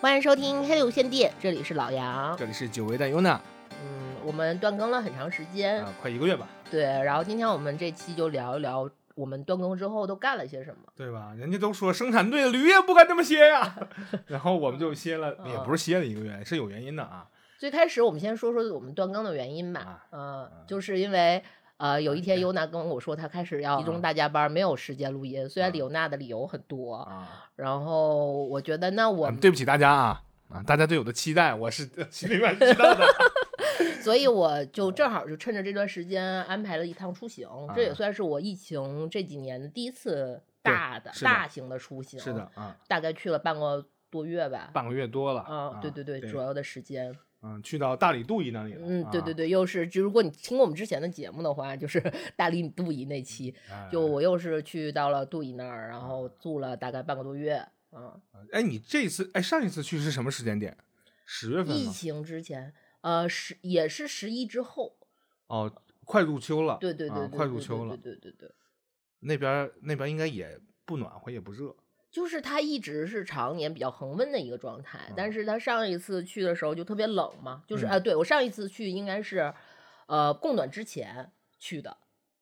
欢迎收听黑有线电，这里是老杨。这里是久违的尤娜嗯，我们断更了很长时间，啊，快一个月吧，对，然后今天我们这期就聊一聊我们断更之后都干了些什么。对吧？人家都说生产队的驴也不敢这么歇呀，然后我们就歇了，嗯也不是歇了一个月，是有原因的啊。最开始我们先说说我们断更的原因吧啊，嗯，就是因为。呃，有一天嗯尤娜跟我说，她开始要集中大加班，没有时间录音。虽然啊李尤娜的理由很多，啊，然后我觉得那我嗯对不起大家啊啊，大家对我的期待，我是心里面知道的。所以我就正好就趁着这段时间安排了一趟出行，这也啊算是我疫情这几年的第一次大的的大型的出行。是的，啊，大概去了半个多月吧。半个月多了。啊，对对对，对主要的时间。嗯，去到大理杜伊那里了。嗯，对对啊，对，又是就如果你听过我们之前的节目的话，就是 大理杜伊那期，哎就我又是去到了杜伊那儿，然后住了大概半个多月。嗯，哎，你这次哎上一次去是什么时间点？十月份？疫情之前，呃，十也是十一之后。哦，快入秋了。对对对啊快入秋了。对对对对。那边儿那边儿应该也不暖和，也不热。就是它一直是常年比较恒温的一个状态，但啊是它上一次去的时候就特别冷嘛，就是嗯。啊，对我上一次去应该是，呃，供暖之前去的，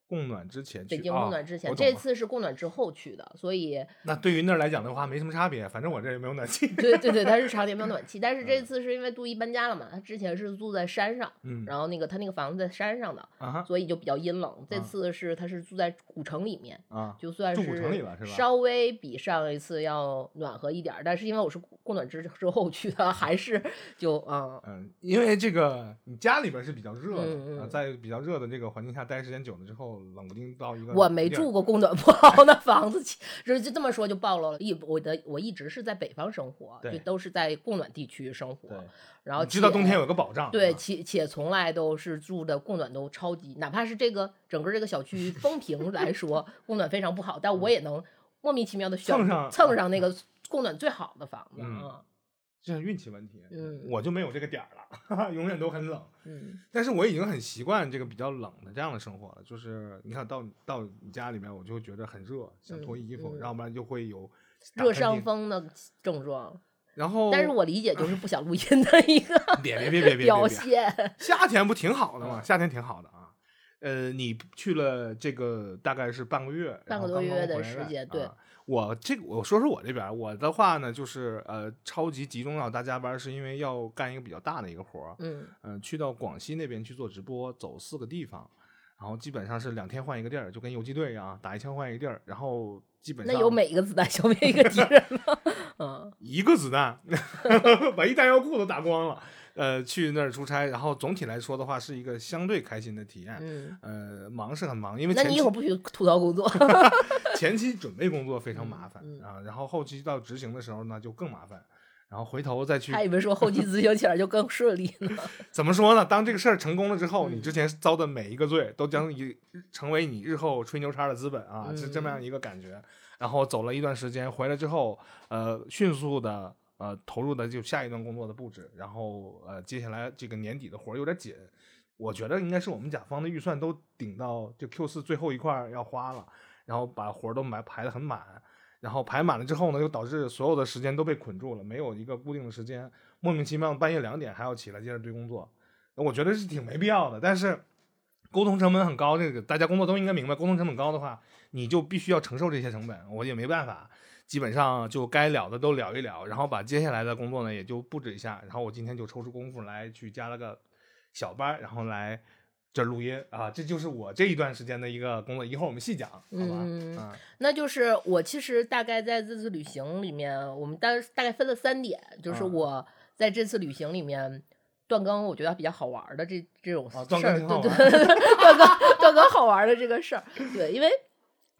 供暖之前去，北京啊供暖之前，这次是供暖之后去的，所以那对于那儿来讲的话，没什么差别，反正我这也没有暖气。对对对，它是常年没有暖气，但是这嗯次是因为杜一搬家了嘛，他之前是住在山上，嗯然后那个他那个房子在山上的，啊所以就比较阴冷，这啊次是他是住在古城里面。啊，就算住古城里了是吧稍微比上一次要暖和一点儿，但是因为我是供暖之之后去的，还是就嗯嗯，因为这个你家里边是比较热的，嗯嗯啊在比较热的这个环境下待时间久了之后，冷不丁到一个我没住过供暖不好的房子，就就这么说就暴露了。一我的我一直是在北方生活，对就都是在供暖地区生活对，，然后你知道冬天有个保障，对，啊且且从来都是住的供暖都超级，哪怕是这个整个这个小区 风评来说供暖非常不好，但我也能莫名其妙的蹭上蹭上那个供暖最好的房子嗯啊，这是运气问题。嗯我就没有这个点儿了，哈哈，永远都很冷。嗯但是我已经很习惯这个比较冷的这样的生活了。就是你看到到你家里面，我就会觉得很热，想脱衣服，嗯要不然就会有热。伤风的症状。然后，但是我理解就是不想录音的一个 别别别别别 别表别，现。夏天不挺好的嗯吗？夏天挺好的啊。呃，你去了这个大概是半个月，然半个多月的时间对啊我这个我说说我这边，我的话呢，就是呃，超级集中到大加班，是因为要干一个比较大的一个活儿。嗯嗯、去到广西那边去做直播，走四个地方，然后基本上是两天换一个地儿，就跟游击队一样，打一枪换一个地儿，然后基本上那有每一个子弹消灭一个敌人吗？嗯一个子弹 把一弹药库都打光了。呃，去那儿出差，然后总体来说的话，是一个相对开心的体验。嗯，呃，忙是很忙，因为那前期你一会儿不许吐槽工作？前期准备工作非常麻烦、嗯嗯啊，然后后期到执行的时候呢就更麻烦，然后回头再去还以为说后期执行起来就更顺利呢。怎么说呢？当这个事儿成功了之后，嗯你之前遭的每一个罪都将以成为你日后吹牛叉的资本啊，是这么嗯样一个感觉。然后走了一段时间，回来之后，呃，迅速的呃投入的就下一段工作的布置，然后呃接下来这个年底的活儿有点紧，我觉得应该是我们甲方的预算都顶到就 Q 四最后一块儿要花了，然后把活儿都埋排得很满。然后排满了之后呢，又导致所有的时间都被捆住了，没有一个固定的时间，莫名其妙半夜两点还要起来接着堆工作，我觉得是挺没必要的。但是沟通成本很高，这个大家工作都应该明白，沟通成本高的话，你就必须要承受这些成本，我也没办法。基本上就该聊的都聊一聊，然后把接下来的工作呢也就布置一下，然后我今天就抽出功夫来去加了个小班儿，然后来这儿录音啊，这就是我这一段时间的一个工作，一会儿我们细讲，好吧？嗯啊那就是我其实大概在这次旅行里面，我们大大概分了三点，就是嗯。我在这次旅行里面断更，我觉得比较好玩儿的这这种啊事儿，对对，断更断更好玩儿的这个事儿，对，因为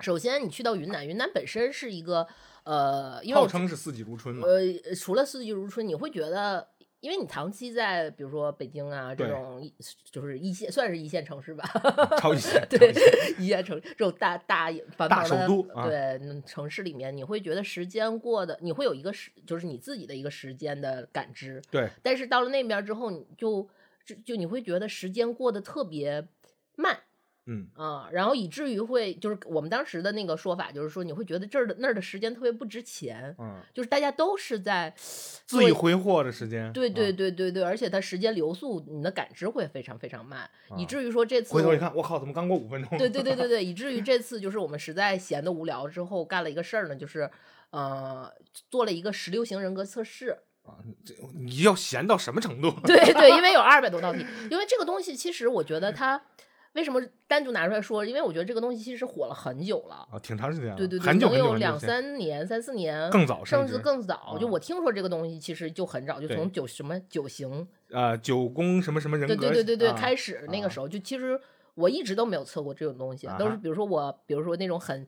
首先你去到云南，云南本身是一个呃，因为号称是四季如春嘛，呃，除了四季如春，你会觉得，因为你长期在比如说北京啊这种一就是一线，算是一线城市吧，超一线，对 超一线，一线城这种大大繁大首都啊对嗯城市里面，你会觉得时间过得，你会有一个时，就是你自己的一个时间的感知。对，但是到了那边之后，你就就就你会觉得时间过得特别慢，嗯啊，然后以至于会就是我们当时的那个说法，就是说你会觉得这儿的那儿的时间特别不值钱，嗯，就是大家都是在自己挥霍的时间。对对啊，对对对，而且它时间流速，你的感知会非常非常慢，以啊至于说这次回头一看，我靠，怎么刚过五分钟？对对对对 对，以至于这次就是我们实在闲得无聊之后干了一个事儿呢，就是呃做了一个十六型人格测试。啊，这你要闲到什么程度？对对，因为有 二百多道题，因为这个东西其实我觉得它为什么单独拿出来说？因为我觉得这个东西其实火了很久了。啊，挺长时间了，对对对，很久很久能有两三年、三四年，更早甚至至更早。就啊我听说这个东西，其实就很早，就从九什么九型呃九宫什么什么人格，对对对对对，啊开始那个啊时候，就其实我一直都没有测过这种东西，都是比如说我，比如说那种很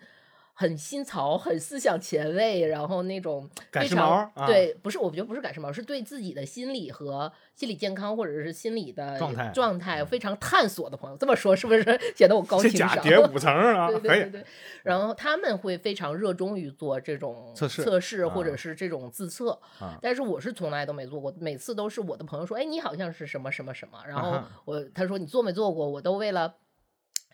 很新潮、很思想前卫，然后那种 赶非常时髦啊对，不是我觉得不是赶时髦，是对自己的心理和心理健康或者是心理的状态状态非常探索的朋友。这么说是不是 显得我高情商？叠五层啊，对。对对对，然后他们会非常热衷于做这种测试测试或者啊是这种自测，啊但是我是从来都没做过，每次都是我的朋友说，哎，你好像是什么什么什么，然后我他说你做没做过，我都为了。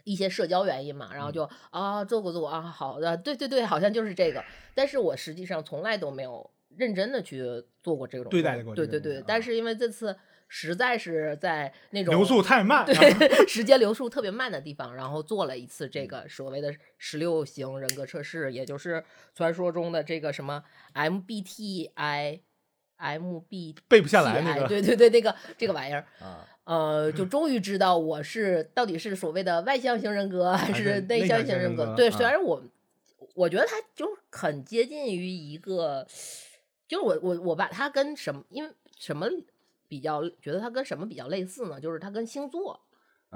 一些社交原因嘛，然后嗯。就啊做过做过啊，好的，对对对，好像就是这个，但是我实际上从来都没有认真的去做过这种对待东过对对对，但是因为这次实在是在那种流速太慢，啊对时间流速特别慢的地方，然后做了一次嗯。这个所谓的十六型人格测试，也就是传说中的这个什么 MBTI。MB 背不下来那个对对对，那个这个玩意儿，啊，呃，就终于知道我是到底是所谓的外向型人格还还是是内内向型人格。对，虽然我我觉得它就很接近于一个，就是我我我把它跟什么，因为什么比较，觉得它跟什么比较类似呢？就是它跟星座，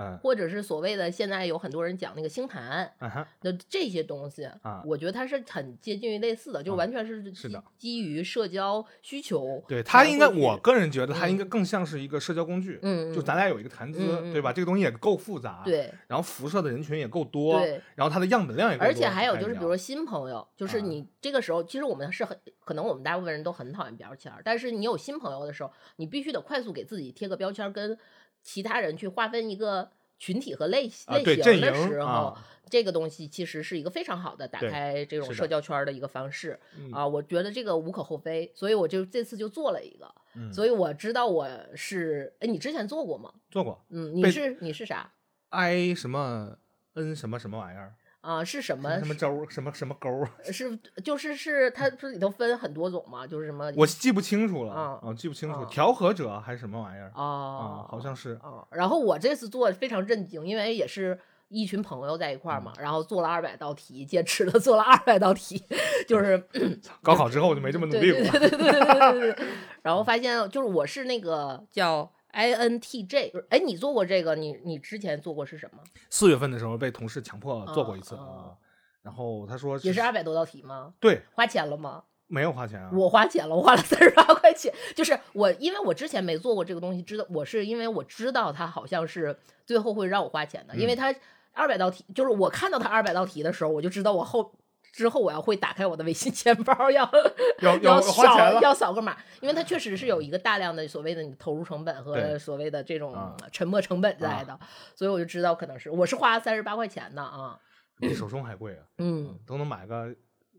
嗯或者是所谓的现在有很多人讲那个星盘啊哈，的这些东西啊我觉得它是很接近于类似的，就啊完全是基是的基于社交需求。对它应该，我个人觉得它嗯应该更像是一个社交工具，嗯，就咱俩有一个谈资，对吧？这个东西也够复杂，，对然后辐射的人群也够多，对。然后它的样本量也够多，而且还有就是，比如说新朋友，就是啊你这个时候，其实我们是很可能我们大部分人都很讨厌标签儿，但是你有新朋友的时候，你必须得快速给自己贴个标签儿，跟其他人去划分一个群体和类啊类型的时候，啊这个东西其实是一个非常好的打开这种社交圈儿的一个方式嗯。啊，我觉得这个无可厚非，所以我就这次就做了一个，嗯。所以我知道我是，哎，你之前做过吗？做过嗯，你是你是啥？I 什么 N 什么什么玩意儿，啊是什么什么周什么什么沟是就是是它这里头分很多种嘛就是什么我记不清楚了啊啊记不清楚调和者还是什么玩意儿啊好像是啊然后我这次做非常震惊因为也是一群朋友在一块儿嘛然后做了二百道题坚持的做了二百道题 就是 高考之后我就没这么努力过对对对对对对然后发现就是我是那个叫 INTJ，哎，你做过这个？你你之前做过是什么？四月份的时候被同事强迫做过一次然后他说也是二百多道题吗？对，花钱了吗？没有花钱啊，我花钱了，我花了三十八块钱。就是我，因为我之前没做过这个东西，知道我是因为我知道它好像是最后会让我花钱的，因为嗯它二百道题，就是我看到它二百道题的时候，我就知道我后之后我要会打开我的微信钱包，要 要要扫要扫个码，因为它确实是有一个大量的所谓的你投入成本和所谓的这种啊沉没成本在的，所以我就知道可能是我是花三十八块钱的啊，比手冲还贵啊，嗯。都能买个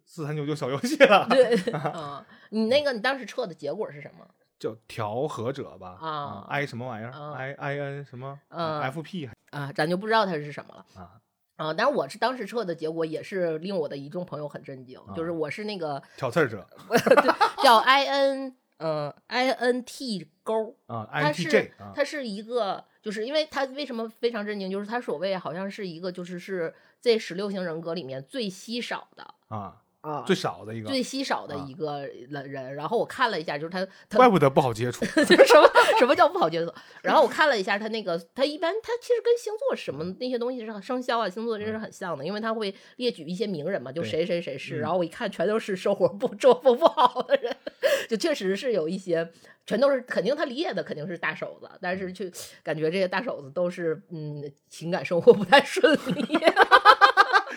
四三九九小游戏了，对 啊，你那个你当时测的结果是什么？叫调和者吧啊，I 什么玩意儿啊，I I N 什么嗯 F P 啊，咱就不知道它是什么了。啊，啊，但是我是当时测的结果也是令我的一众朋友很震惊，就是啊我是那个挑刺儿者 叫 I N 呃 I N T 勾，啊它，I N T 是它是一个，就是因为它为什么非常震惊，就是它所谓好像是一个就是是这十六型人格里面最稀少的啊，啊，最少的一个，最稀少的啊一个人人。然后我看了一下，就是他他怪不得不好接触，就是什么什么叫不好接触？然后我看了一下他那个，他一般他其实跟星座什么那些东西是生肖啊、星座真是很像的，因为他会列举一些名人嘛，就谁谁谁是。嗯然后我一看，全都是生活不作风不好的人，就确实是有一些，全都是肯定他理解的肯定是大手子，但是去感觉这些大手子都是嗯情感生活不太顺利。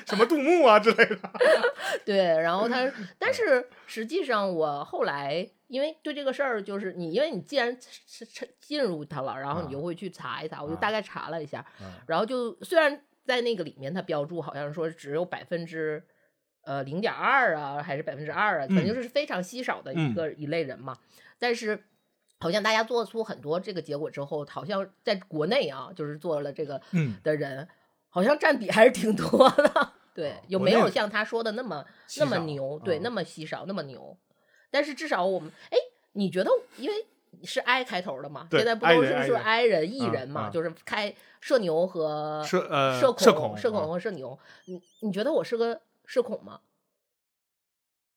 什么杜牧啊之类的，对，然后他，但是实际上我后来因为对这个事儿，就是你，因为你既然是是进入他了，然后你就啊会去查一查，我就啊大概查了一下，嗯然后就虽然在那个里面，他标注好像说只有百分之呃零点二啊，还是百分之二啊，肯定嗯是非常稀少的一嗯个、一类人嘛。但是好像大家做出很多这个结果之后，好像在国内啊，就是做了这个嗯的人，好像占比还是挺多的。对哦，有没有像他说的那么那么牛？对，嗯那么稀少，那么牛。但是至少我们，哎，你觉得，因为是 I 开头的嘛，现在不都是说 I 人、E 嗯人嘛，嗯就是开社牛和社呃社社恐、社恐社牛。你你觉得我是个社恐吗？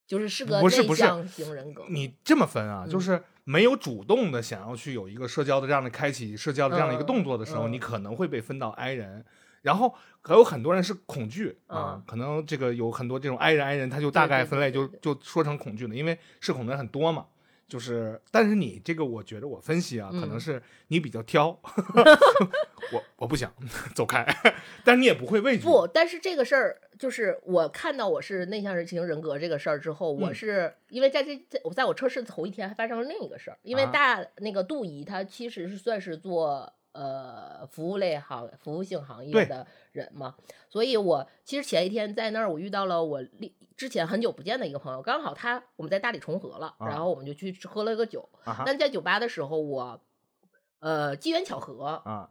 就是是个内向型人格。你这么分啊，就嗯是没有主动的想要去有一个社交的这样的开启社交的这样的一个动作的时候，你可能会被分到 I 人。然后还有很多人是恐惧啊嗯，可能这个有很多这种 I 人 I 人，他就大概分类就就说成恐惧了，因为社恐的人很多嘛。就是，但是你这个，我觉得我分析啊，可能嗯。是你比较挑，我我不想走开，但是你也不会畏惧，不，但是这个事儿就是我看到我是内向人型人格这个事儿之后，我嗯。是因为在这在我在我测试的头一天还发生了另一个事儿，因为啊。大那个杜姨她其实是算是做呃服务类行服务性行业的人嘛，所以我其实前一天在那儿我遇到了我另之前很久不见的一个朋友，刚好他我们在大理重合了，啊。然后我们就去喝了个酒，啊但在酒吧的时候我呃机缘巧合啊。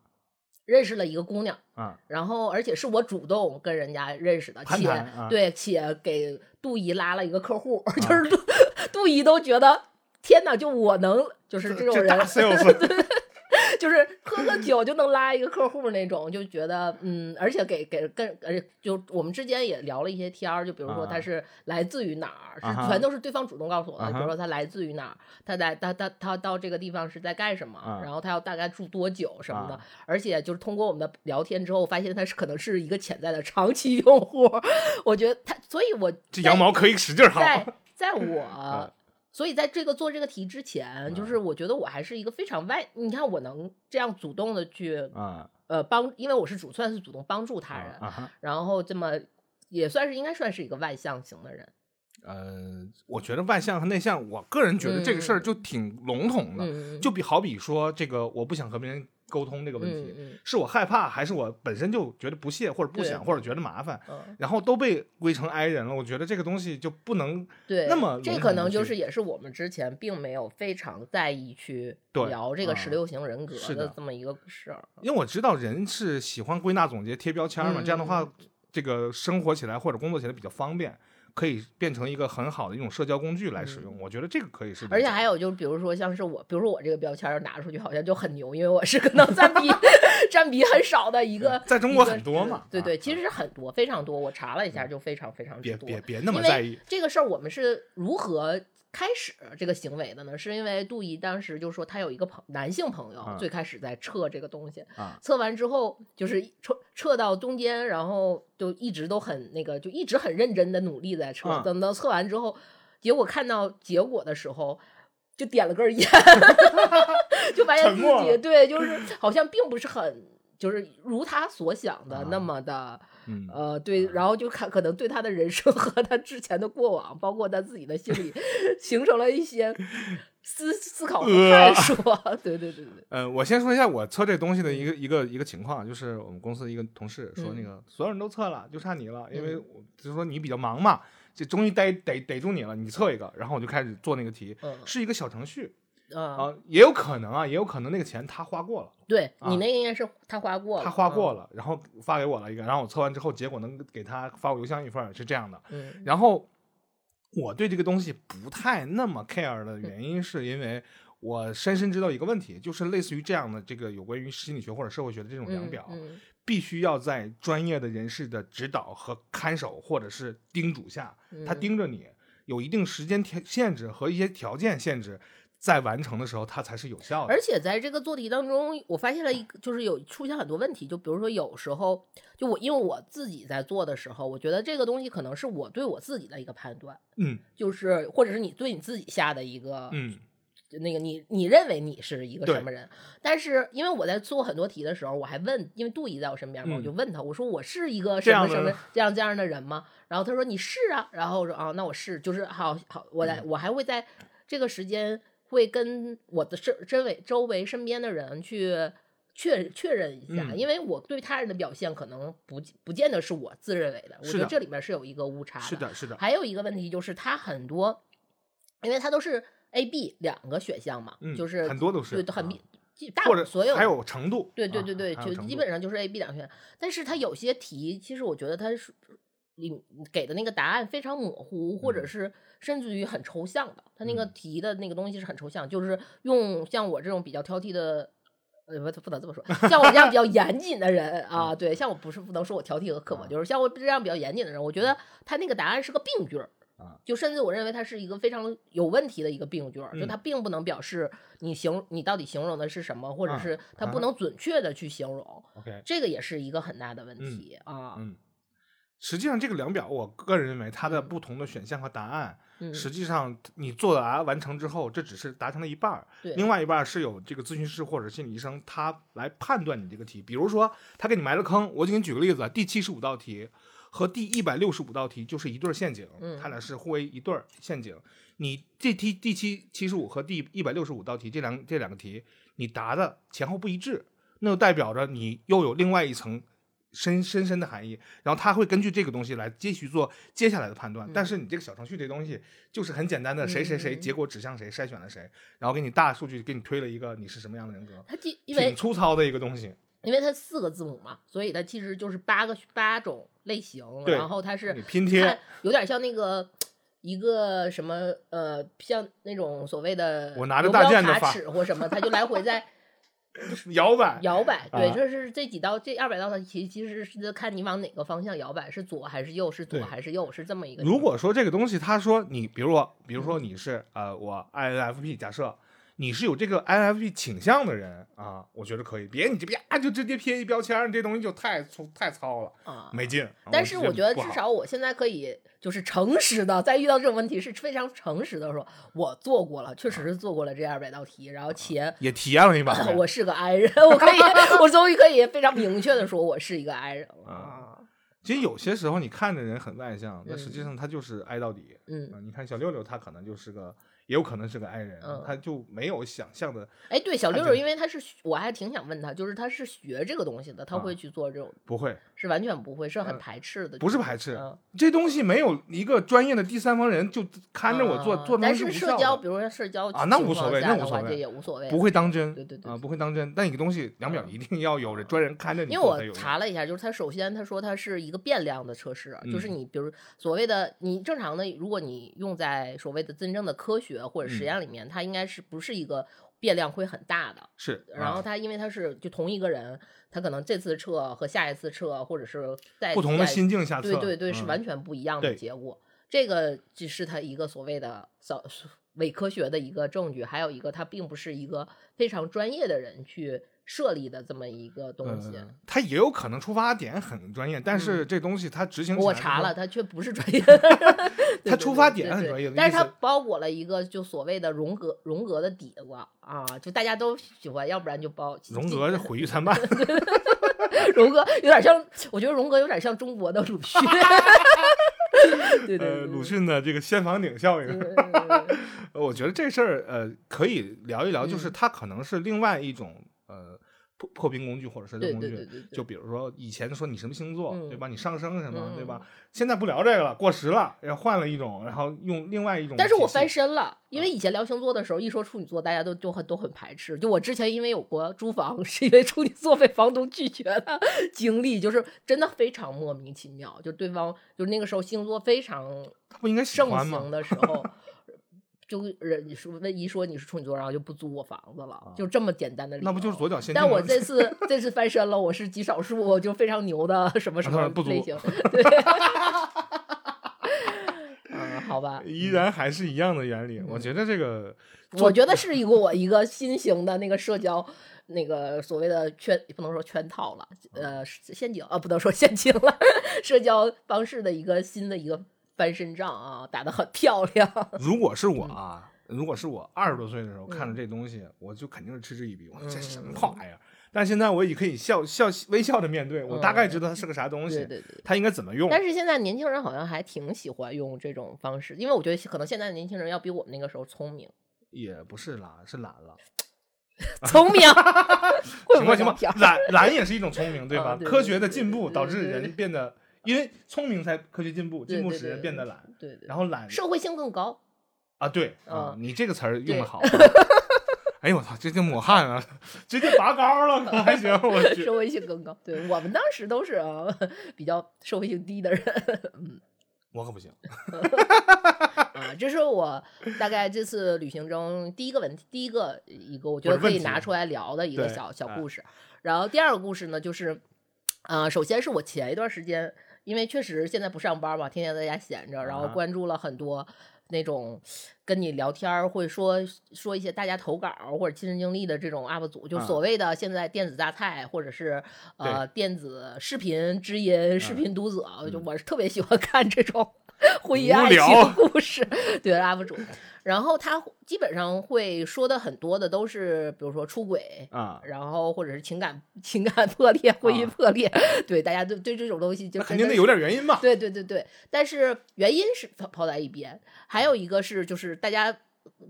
认识了一个姑娘。啊。然后，而且是我主动跟人家认识的，攀且、啊。对，且给杜姨拉了一个客户，就是。杜 杜姨都觉得天哪，就我能，就是这种人，就是喝个酒就能拉一个客户那种，就觉得嗯，而且给给跟而且就我们之间也聊了一些天儿，就比如说啊。他是来自于哪儿，啊是全都是对方主动告诉我的，啊比如说他来自于哪儿，他在他他他到这个地方是在干什么，啊然后他要大概住多久什么的，啊。而且就是通过我们的聊天之后，发现他是可能是一个潜在的长期用户，我觉得他，所以我这在羊毛可以使劲薅在我，所以在这个做这个题之前，就是我觉得我还是一个非常外，你看我能这样主动的去啊。呃帮，因为我是主算是主动帮助他人。然后这么也算是应该算是一个外向型的人，呃，我觉得外向和内向，我个人觉得这个事儿就挺笼统的，嗯，就比好比说这个我不想和别人沟通这个问题，嗯嗯是我害怕，还是我本身就觉得不屑或者不想或者觉得麻烦，嗯，然后都被归成 I 人了。我觉得这个东西就不能对，那么这可能就是也是我们之前并没有非常在意去聊这个啊十六型人格的的这么一个事儿，因为我知道人是喜欢归纳总结、贴标签儿嘛，嗯这样的话，这个生活起来或者工作起来比较方便，可以变成一个很好的一种社交工具来使用。我觉得这个可以是而且还有就是，比如说像是我，比如说我这个标签儿拿出去好像就很牛，因为我是可能占比 占比很少的一个，在中国很多嘛对对，啊其实是很多，非常多。我查了一下，就非常非常多。别别别那么在意这个事儿，我们是如何开始这个行为的呢？是因为杜怡当时就说他有一个朋男性朋友，啊最开始在测这个东西，啊测完之后就是测测到中间，然后就一直都很那个，就一直很认真的努力在测。嗯等到测完之后，结果看到结果的时候，就点了根烟，就发现自己对，就是好像并不是很。就是如他所想的啊那么的，嗯呃，对，然后就看可能对他的人生和他之前的过往，包括他自己的心理，形成了一些 思思考和呃探索。对对对对，呃，我先说一下我测这东西的一个一个一个情况，就是我们公司的一个同事说，那嗯。个所有人都测了，就差你了，因为就是说你比较忙嘛，这终于逮逮逮住你了，你测一个，然后我就开始做那个题，嗯。是一个小程序啊，啊，也有可能啊，也有可能那个钱他花过了。对啊你那个应该是他花过了，他花过了，了，然后发给我了一个，然后我测完之后，结果能给他发我邮箱一份儿，是这样的。嗯然后我对这个东西不太那么 care 的原因，是因为我深深知道一个问题，就是类似于这样的这个有关于心理学或者社会学的这种量嗯表，嗯必须要在专业的人士的指导和看守或者是叮嘱下，他嗯盯着你，有一定时间条限制和一些条件限制，在完成的时候，它才是有效的。而且在这个做题当中，我发现了一个，就是有出现很多问题。就比如说，有时候就我因为我自己在做的时候，我觉得这个东西可能是我对我自己的一个判断，嗯就是或者是你对你自己下的一个嗯那个你你认为你是一个什么人？但是因为我在做很多题的时候，我还问，因为杜姨在我身边嘛，我嗯就问他，我说我是一个什么什么这样这样的人吗？然后他说你是啊，然后我说啊，那我是，就是好好，我来，嗯我还会在这个时间会跟我的身周围周围身边的人去确确认一下，嗯。因为我对他人的表现可能不不见得是我自认为的，我觉得这里面是有一个误差是的，是的，还有一个问题就是它很多，因为它都是 A、B 两个选项嘛，嗯就是很多都是对，很啊大或者所有还有程度，啊对对对对，就基本上就是 A、B 两个选项。但是它有些题，其实我觉得它是里给的那个答案非常模糊，或者嗯是甚至于很抽象的。他那个嗯题的那个东西是很抽象，就是用像我这种比较挑剔的。呃，不，不能这么说。像我这样比较严谨的人啊，对，像我不是不能说我挑剔和刻薄，就是像我这样比较严谨的人，我觉得他那个答案是个病句儿啊，就甚至我认为它是一个非常有问题的一个病句儿，就嗯它并不能表示你形你到底形容的是什么，或者啊是它不啊能准确的去形容，OK，这个也是一个很大的问题啊。嗯，实际上这个量表，我个人认为它的不同的选项和答案，嗯，实际上你作答完成之后，这只是达成了一半另外一半儿是有这个咨询师或者心理医生他来判断你这个题。比如说他给你埋了坑，我就给你举个例子，第七十五道题和第一百六十五道题就是一对儿陷阱，嗯它俩是互为一对儿陷阱。你这题第七七十五和第一百六十五道题这两这两个题，你答的前后不一致，那就代表着你又有另外一层深深深的含义，然后他会根据这个东西来继续做接下来的判断。但是你这个小程序这东西就是很简单的，谁谁谁嗯结果指向谁，筛选了谁，然后给你大数据给你推了一个你是什么样的人格，它既因为挺粗糙的一个东西。因为它四个字母嘛，所以它其实就是八个八种类型，对然后它是你拼贴有点像那个。一个什么呃，像那种所谓的我拿着大剑的法尺或什么，它就来回在摇摆，摇摆。对，啊这是这几道这二百道的题，其实是看你往哪个方向摇摆，是左还是右，是左还是右，是这么一个。如果说这个东西，他说你，比如我，比如说你是呃，我 INFP，假设你是有这个 INFP 倾向的人啊，我觉得可以。别你这啪就直接贴一标签儿，这东西就太粗太糙了，啊，没劲。但是我觉得至少我现在可以就是诚实的，在遇到这种问题是非常诚实的说，我做过了，确实是做过了这二百道题，然后且也体验了一把呗。我是个 I 人，我可以，我终于可以非常明确的说我是一个 I 人了啊。其实有些时候你看着人很外向，但嗯实际上他就是 I 到底。嗯啊，你看小六六，他可能就是个，也有可能是个 I 人，嗯他就没有想象的，哎，对，小六六，因为他是我还挺想问他，就是他是学这个东西的，他啊会去做这种，不会，是完全不会，是很呃排斥的，不是排斥嗯这东西没有一个专业的第三方人就看着我做，啊做东但西无效是社交，比如说社交啊那无所谓那无所谓也无所谓，不会当真，对对对啊，不会当真。但一个东西量表嗯一定要有人专人看着你因为我。查了一下，就是他首先他说他是一个变量的测试，就是嗯你比如所谓的你正常的，如果你用在所谓的真正的科学或者实嗯验里面，它应该是不是一个变量会很大的。是，然后啊它因为它是就同一个人，他可能这次测和下一次测，或者是在不同的心境下测，对对对，是嗯完全不一样的结果。这个只是它一个所谓的早 伪科学的一个证据，还有一个它并不是一个非常专业的人去设立的这么一个东西。嗯，它也有可能出发点很专业，但是这东西它执行我查了，，它却不是专业 它出发点很专业的但是它包裹了一个就所谓的荣格荣格的底子啊，就大家都喜欢，要不然就包荣格是毁誉参半，荣格有点像，我觉得荣格有点像中国的鲁迅。对对对呃，鲁迅的这个先房顶效应。我觉得这事儿呃可以聊一聊，就是嗯它可能是另外一种呃破破冰工具或者社交对工具。对对对对，就比如说以前说你什么星座，对嗯吧？你上升什么，对吧嗯？现在不聊这个了，过时了，然后换了一种，然后用另外一种。但是我翻身了，因为以前聊星座的时候，一说处女座，大家都都很都很排斥。就我之前因为有过租房，是因为处女座被房东拒绝的 经历，就是真的非常莫名其妙。就对方就是那个时候星座非常他不应该喜盛行？的时候，就人你说问一说你是处女座，然后就不租我房子了，就这么简单的理由。啊那不就是左脚先？但我这次 这次翻身了，我是极少数就非常牛的什么什么类型，对，嗯，好吧，依然还是一样的原理。嗯我觉得这个我觉得是一个我一个新型的那个社交。那个所谓的圈不能说圈套了，呃，陷阱啊，不能说陷阱了，社交方式的一个新的一个翻身仗啊，打得很漂亮。如果是嗯我啊，如果是我二十多岁的时候看着这东西，我就肯定是嗤之以鼻。我说这什么破玩意儿？但现在我已可以笑笑微笑的面对，我大概知道它是个啥东西，对对对。它应该怎么用。但是现在年轻人好像还挺喜欢用这种方式，因为我觉得可能现在的年轻人要比我们那个时候聪明。也不是懒，是懒了。聪明，行吧行吧，懒懒也是一种聪明，对吧？科学的进步导致人变得，因为聪明才科学进步，进步使人变得懒，对对，然后懒社会性更高。啊，对啊，嗯你这个词儿用的好。哎呦我操，这就抹汗啊，直接拔高了，可还行，我去。社会性更高。对我们当时都是啊，比较社会性低的人。嗯我可不行。啊，这是我大概这次旅行中第一个问题，第一个一个我觉得可以拿出来聊的一个小小哎故事。然后第二个故事呢，就是，呃，首先是我前一段时间，因为确实现在不上班嘛，天天在家闲着，然后啊关注了很多那种跟你聊天儿会说说一些大家投稿或者亲身经历的这种 UP 主，就啊所谓的现在电子榨菜或者是呃电子视频知音、视嗯。频读者，就嗯。我是特别喜欢看这种婚姻无爱情故事，对 UP 主。然后他基本上会说的很多的都是，比如说出轨。啊，然后或者是情感情感破裂、婚姻啊破裂，对大家对对这种东西就肯定得有点原因吧？对对对对，但是原因是抛抛在一边，还有一个是就是大家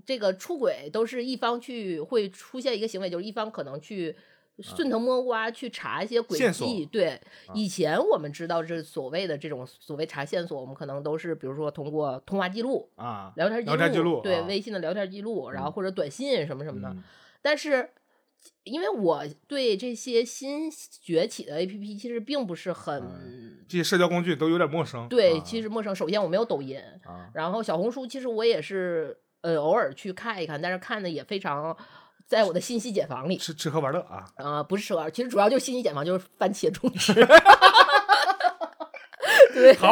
这个出轨都是一方去会出现一个行为，就是一方可能去。顺藤摸瓜去查一些轨迹，对，以前我们知道这所谓的这种所谓查线索，我们可能都是比如说通过通话记录、啊，聊天聊天记录对，啊微信的聊天记录，然后或者短信什么什么的。嗯但是因为我对这些新崛起的 APP 其实并不是很、这些社交工具都有点陌生。对，啊其实陌生。首先我没有抖音，啊，然后小红书其实我也是呃偶尔去看一看，但是看的也非常在我的信息茧房里。吃吃喝玩乐啊，啊、不是吃玩，其实主要就是信息茧房，就是番茄种植。对，好，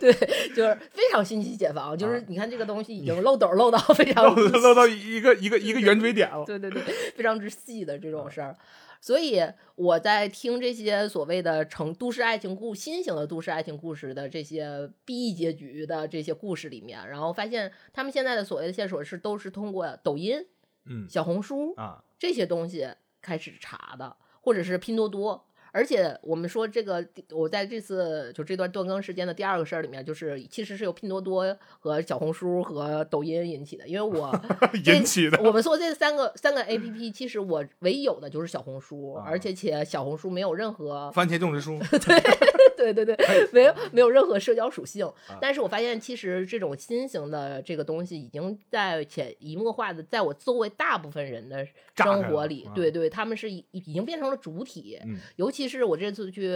对，就是非常信息茧房，就是啊你看这个东西已经漏斗漏到 非常漏漏到一个一个一个圆锥点了。对对对，非常之细的这种事儿。所以我在听这些所谓的成都市爱情故新型的都市爱情故事的这些 B 结局的这些故事里面，然后发现他们现在的所谓的线索是都是通过抖音、嗯。小红书啊，这些东西开始查的，或者是拼多多。而且我们说这个，我在这次就这段断更时间的第二个事儿里面，就是其实是由拼多多和小红书和抖音引起的，因为我 这引起的我们说这三个三个 A P P，其实我唯一有的就是小红书，啊。而且且小红书没有任何番茄种植书。对 对对对，没有没有任何社交属性。啊但是我发现，其实这种新型的这个东西，已经在潜移默化的在我周围大部分人的生活里，啊对对，他们是已已经变成了主体。嗯尤其是我这次去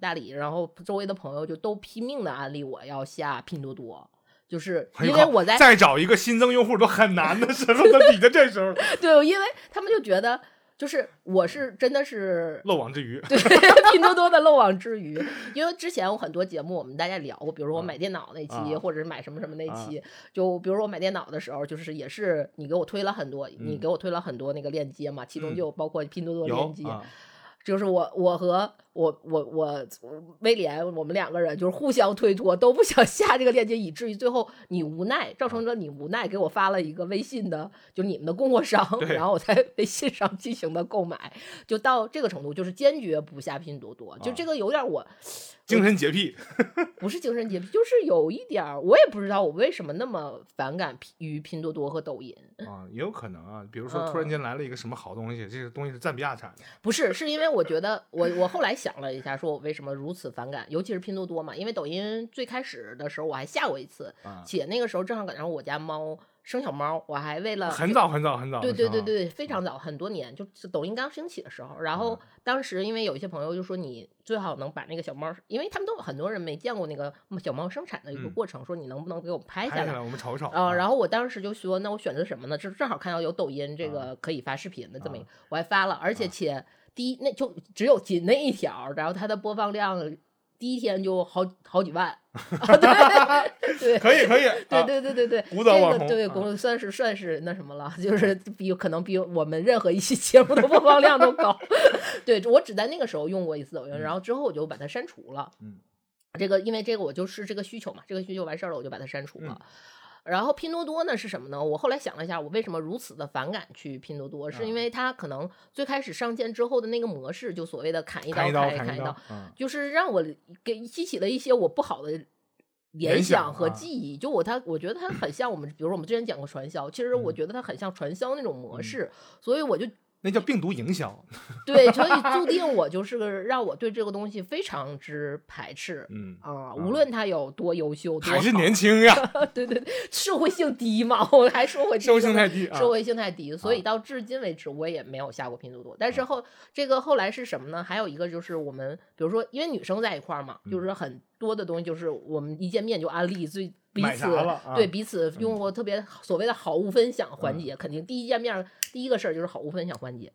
大理，然后周围的朋友就都拼命的安利我要下拼多多。就是因为我在再找一个新增用户都很难的时候，他比在这时候 对，因为他们就觉得，就是我是真的是漏网之鱼。对 拼多多的漏网之鱼，因为之前我很多节目我们大家聊过，比如说我啊买电脑那期，啊或者是买什么什么那啊期，就比如说我买电脑的时候，就是也是你给我推了很多，你嗯给我推了很多那个链接嘛，其中嗯就包括拼多多链接，啊，就是我我和我我我威廉，我们两个人就是互相推脱，都不想下这个链接，以至于最后你无奈，造成了你无奈，给我发了一个微信的，就你们的供货商，对然后我在 微信上进行的购买，就到这个程度，就是坚决不下拼多多，就啊这个有点我精神洁癖 不是精神洁癖，就是有一点儿，我也不知道我为什么那么反感于拼多多和抖音。啊，也有可能啊。比如说，突然嗯间来了一个什么好东西，这个东西是赞比亚产的，不是，是因为我觉得我我后来想了一下，说我为什么如此反感，尤其是拼多多嘛，因为抖音最开始的时候我还下过一次，啊，且那个时候正好赶上我家猫生小猫，我还为了很早很早很早对。对对对，非常早，很多年，就是抖音刚兴起的时候。然后当时因为有一些朋友就说你最好能把那个小猫，因为他们都很多人没见过那个小猫生产的一个嗯过程，说你能不能给我拍下来拍下来，？我们瞅瞅。啊、然后后我当时就说，那我选择什么呢？这正好看到有抖音这个可以发视频的这么一啊个，我还发了，而且且第一那就只有仅那一条，然后它的播放量第一天就好好几万，啊、对对。可以可以，对啊对对对对，古早网这个对，算是算是那什么了，就是比可能比我们任何一期节目的播放量都高。对我只在那个时候用过一次抖音，然后之后我就把它删除了。嗯，这个因为这个我就是这个需求嘛，这个需求完事儿了，我就把它删除了。然后拼多多呢是什么呢？我后来想了一下，我为什么如此的反感去拼多多，是因啊为它可能最开始上线之后的那个模式，就所谓的砍一刀砍一刀开砍一刀就是让我给激起了一些我不好的联联想想和啊记忆。就我他，我觉得它很像我们，比如说我们之前讲过传销，其实我嗯觉得它很像传销那种模嗯式，所以我就那叫病毒营销。对，所以注定我就是个让我对这个东西非常之排斥。嗯，啊，无论他有多优秀，多还是年轻呀，对对对，社会性低嘛，我还说回社会性太低啊。社会性太低，所以啊到至今为止我也没有下过拼多多。但是后这个后来是什么呢？还有一个就是我们，比如说因为女生在一块儿嘛，嗯就是很多的东西就是我们一见面就安利，最彼此啊对彼此用过特别所谓的好物分享环节，肯定第一见面第一个事儿就是好物分享环节。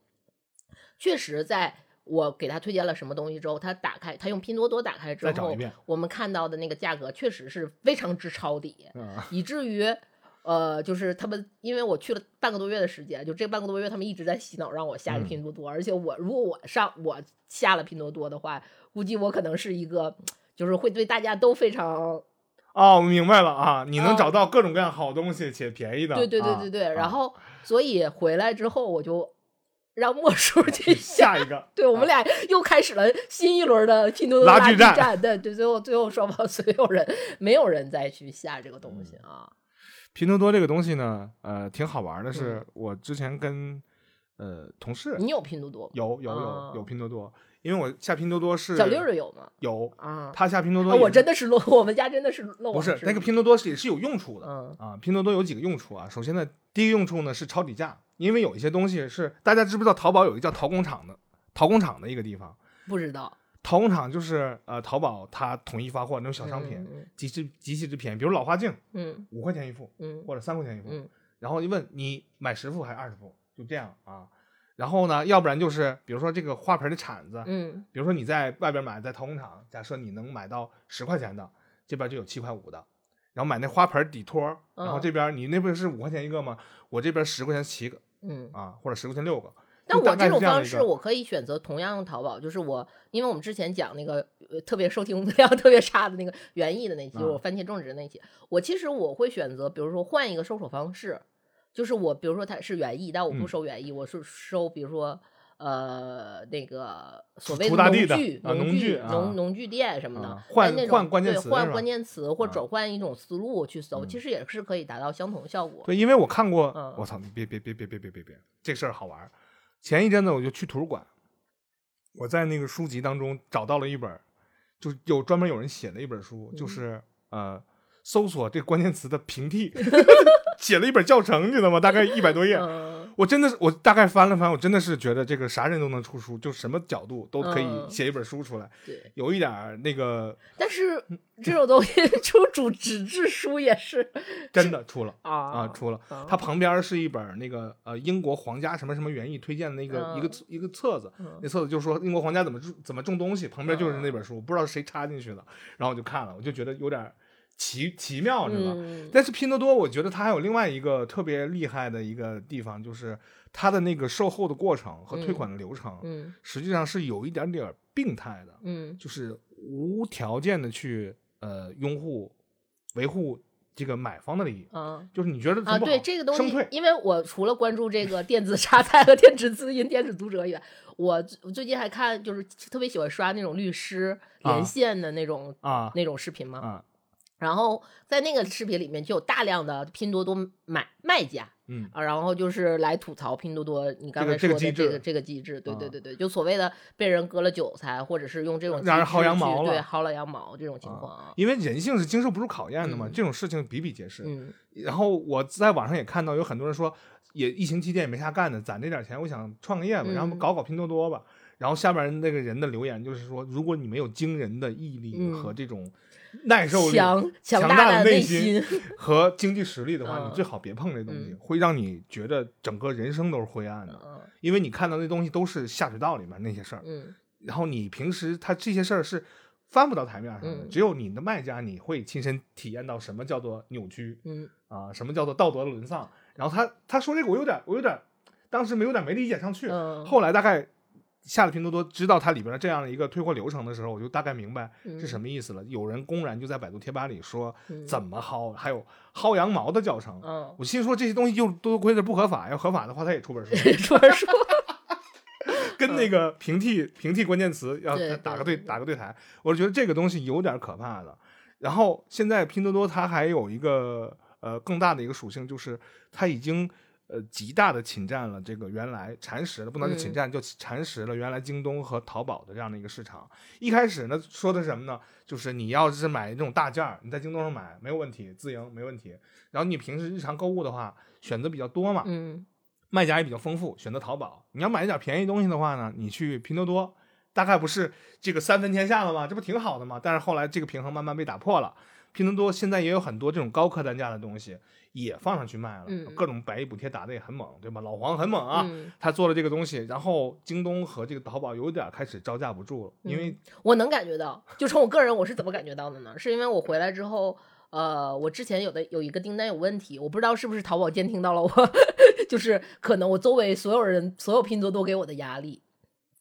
确实，在我给他推荐了什么东西之后，他打开他用拼多多打开之后我们看到的那个价格确实是非常之抄底。啊，以至于呃，就是他们，因为我去了半个多月的时间，就这半个多月，他们一直在洗脑让我下拼多多，而且我如果我上我下了拼多多的话，估计我可能是一个就是会对大家都非常哦，我明白了啊，你能啊找到各种各样好东西且便宜的。对对对啊对对，啊。然后所以回来之后我就让莫叔 去下一个，对我们俩又开始了新一轮的拼多多拉拉锯战战，对对，最后最后双方 所有人没有人再去下这个东西嗯。啊，拼多多这个东西呢，呃，挺好玩的嗯。是，我之前跟呃同事你有拼多多？有有有啊。有拼多多，因为我下拼多多是小六儿有吗？有，啊，他下拼多多啊我真的是漏，我们家真的是漏不是那个拼多多是也是有用处的嗯啊。拼多多有几个用处啊？首先呢，第一个用处呢是抄底价，因为有一些东西是大家知不知道，淘宝有一个叫淘工厂的，淘工厂的一个地方，不知道淘工厂就是呃淘宝它统一发货那种小商品，嗯极其极其之便宜，比如老花镜嗯五块钱一副嗯或者三块钱一副，嗯然后一问你买十副还是二十副，就这样啊。然后呢，要不然就是比如说这个花盆的铲子，嗯比如说你在外边买，在淘工厂，假设你能买到十块钱的，这边就有七块五的。然后买那花盆底托，然后嗯这边你那边是五块钱一个吗？我这边十块钱七个嗯。啊，或者十块钱六个。但我就大概是种方式，我可以选择同样用淘宝，就是我，因为我们之前讲那个呃特别收听量特别差的那个园艺的那期，啊我番茄种植那期，我其实我会选择，比如说换一个收手方式，就是我比如说它是园艺，但我不嗯收园艺，我是收比如说呃那个所谓的农具、啊农具、啊农农具店什么的啊，换换关键词换关键词或转换一种思路去搜，嗯其实也是可以达到相同效果。对，因为我看过，嗯我操，你别别别别别别别别，这事儿好玩儿。前一阵子我就去图书馆，我在那个书籍当中找到了一本儿，就有专门有人写的一本书，嗯就是呃搜索这关键词的平替，写了一本教程，你知道吗？大概一百多页。嗯我真的是，我大概翻了翻，我真的是觉得这个啥人都能出书，就什么角度都可以嗯写一本书出来，对，有一点儿那个但是这种东西出主纸质书也是 真的出了。啊啊，出了，啊它旁边是一本那个呃英国皇家什么什么园艺推荐的那个、一个一个册子，嗯那册子就说英国皇家怎么种怎么种东西，旁边就是那本书，不知道谁插进去的，然后我就看了，我就觉得有点奇奇妙，是吧？嗯但是拼多多，我觉得它还有另外一个特别厉害的一个地方，就是它的那个售后的过程和退款的流程，嗯实际上是有一点点病态的，嗯就是无条件的去呃拥护维护这个买方的利益。嗯就是你觉得啊，对这个东，西因为我除了关注这个电子榨菜和电子资音、电子读者以外，我我最近还看就是特别喜欢刷那种律师啊连线的那种、啊那种视频嘛。啊，然后在那个视频里面就有大量的拼多多买卖家嗯啊，然后就是来吐槽拼多多你刚这个这个机才说的这个制这个机制，对对啊对对，就所谓的被人割了韭菜，或者是用这种让人薅羊毛了对，薅了羊毛这种情况啊。因为人性是经受不住考验的嘛，嗯这种事情比比皆是。嗯然后我在网上也看到有很多人说，也疫情期间也没啥干的，攒这点钱，我想创个业吧，嗯然后搞搞拼多多吧。然后下边那个人的留言就是说，如果你没有惊人的毅力嗯和这种耐受力、强强强大的内心，和经济实力的话，嗯你最好别碰这东西嗯，会让你觉得整个人生都是灰暗的。嗯因为你看到那东西都是下水道里面那些事儿，嗯然后你平时他这些事儿是翻不到台面上的，嗯只有你的卖家你会亲身体验到什么叫做扭曲嗯啊，什么叫做道德沦丧。然后他他说这个我有点我有点当时没有点没理解上去，嗯，后来大概下了拼多多，知道它里边的这样的一个退货流程的时候，我就大概明白是什么意思了。有人公然就在百度贴吧里说嗯怎么薅，还有薅羊毛的教程。嗯，我心说这些东西就多亏着不合法，要合法的话他也出本书。出本书，跟那个平替平替关键词要打个对打个对台，我觉得这个东西有点可怕的。然后现在拼多多它还有一个呃更大的一个属性，就是它已经呃极大的侵占了这个原来蚕食了，不能说侵嗯占，就蚕食了原来京东和淘宝的这样的一个市场。一开始呢说的是什么呢？就是你要是买这种大件儿，你在京东上买没有问题，自营没问题。然后你平时日常购物的话，选择比较多嘛，嗯卖家也比较丰富，选择淘宝。你要买一点便宜东西的话呢，你去拼多多，大概不是这个三分天下了吗？这不挺好的吗？但是后来这个平衡慢慢被打破了。拼多多现在也有很多这种高客单价的东西也放上去卖了，嗯各种百亿补贴打的也很猛，对吧？老黄很猛啊，嗯，他做了这个东西，然后京东和这个淘宝有点开始招架不住了，因嗯为我能感觉到，就从我个人我是怎么感觉到的呢？是因为我回来之后，呃，我之前有的有一个订单有问题，我不知道是不是淘宝监听到了我，就是可能我周围所有人所有拼多多给我的压力，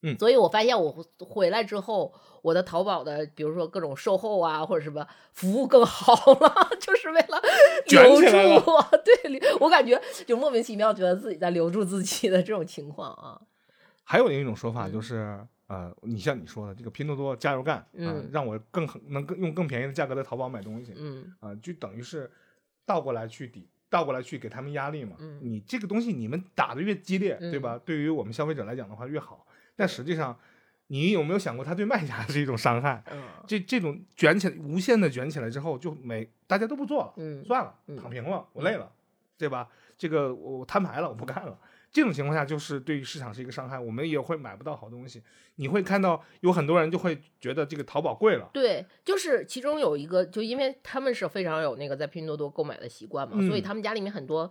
嗯所以我发现我回来之后，我的淘宝的比如说各种售后啊或者什么服务更好了，就是为 了留住我，对我感觉就莫名其妙觉得自己在留住自己的这种情况啊，还有一种说法嗯就是，呃，你像你说的这个拼多多加油干啊、嗯让我更能更用更便宜的价格在淘宝买东西，嗯啊、就等于是倒过来去抵，倒过来去给他们压力嘛。嗯你这个东西你们打的越激烈，对吧？对于我们消费者来讲的话越好。但实际上，你有没有想过，它对卖家 是一种伤害？嗯这这种卷起来，无限的卷起来之后，就没大家都不做了，嗯算了，嗯躺平了，我累了，对吧？这个我我摊牌了，我不干了。这种情况下，就是对于市场是一个伤害，我们也会买不到好东西。你会看到有很多人就会觉得这个淘宝贵了，对，就是其中有一个，就因为他们是非常有那个在拼多多购买的习惯嘛，所以嗯他们家里面很多，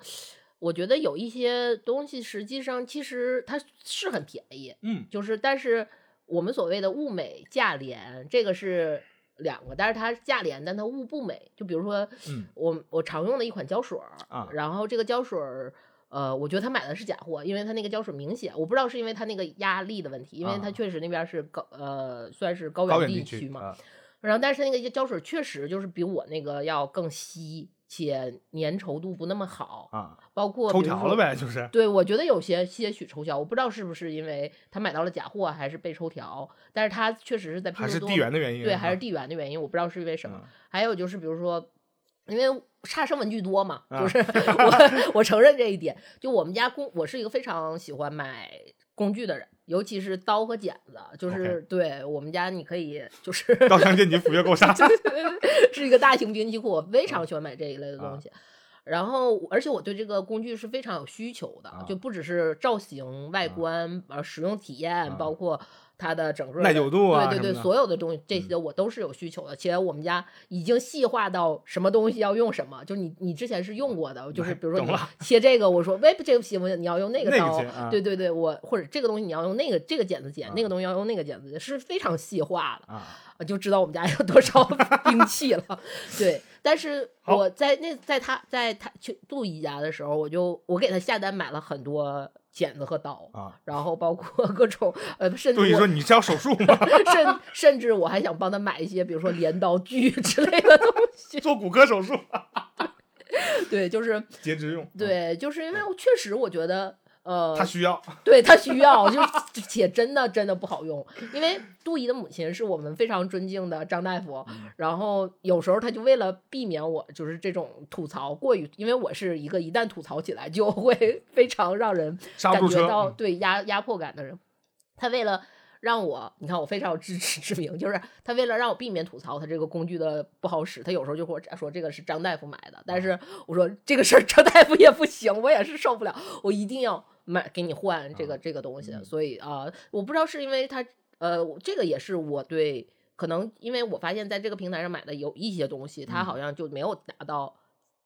我觉得有一些东西实际上其实它是很便宜，嗯就是但是我们所谓的物美价廉，这个是两个，但是它价廉，但它物不美。就比如说，嗯我我常用的一款胶水儿啊然后这个胶水儿。呃，我觉得他买的是假货，因为他那个胶水明显，我不知道是因为他那个压力的问题，因为啊他确实那边是高呃，算是高原地区嘛，啊然后但是那个胶水确实就是比我那个要更稀，且粘稠度不那么好，啊，包括抽条了。呗，就是对，我觉得有些些许抽条，我不知道是不是因为他买到了假货，还是被抽条，但是他确实是在拼多多还是地缘的原因，对，还是啊地缘的原因，我不知道是因为什么。嗯还有就是比如说，因为差生文具多嘛，啊就是 我我承认这一点。就我们家工，我是一个非常喜欢买工具的人，尤其是刀和剪子，就是对我们家你可以就是刀枪剑戟斧钺钩叉，是一个大型兵器库，我非嗯常喜欢买这一类的啊东西。然后，而且我对这个工具是非常有需求的，啊就不只是造型、外观，呃，使用体验，啊包括它的整个的耐久度啊对对对，所有的东西这嗯些我都是有需求的。且我们家已经细化到什么东西要用什么，就你你之前是用过的，就是比如说你切这个，我说喂，这个不行，你要用那个那个刀，对对对，我或者这个东西你要用那个这个剪子剪，啊那个东西要用那个剪子剪，是非常细化的。啊，啊，就知道我们家有多少 兵器了。对，但是我在那在他在他去杜姨家的时候，我就我给他下单买了很多剪子和刀啊，然后包括各种呃，甚至杜姨说你是要手术吗？甚甚至我还想帮他买一些，比如说镰刀锯之类的东西。做骨科手术，对，就是截肢用，啊，对，就是因为我确实我觉得。呃，他需要，对他需要，就且真的真的不好用，因为杜姨的母亲是我们非常尊敬的张大夫，嗯然后有时候他就为了避免我就是这种吐槽过于，因为我是一个一旦吐槽起来就会非常让人感觉到对压压迫感的人，他为了。让我，你看我非常有自知耻之明，就是他为了让我避免吐槽他这个工具的不好使，他有时候就跟我说这个是张大夫买的，但是我说这个事儿张大夫也不行，我也是受不了，我一定要买给你换这个、啊这个东西，嗯。所以啊、我不知道是因为他呃，这个也是我对可能因为我发现在这个平台上买的有一些东西，它嗯。好像就没有达到。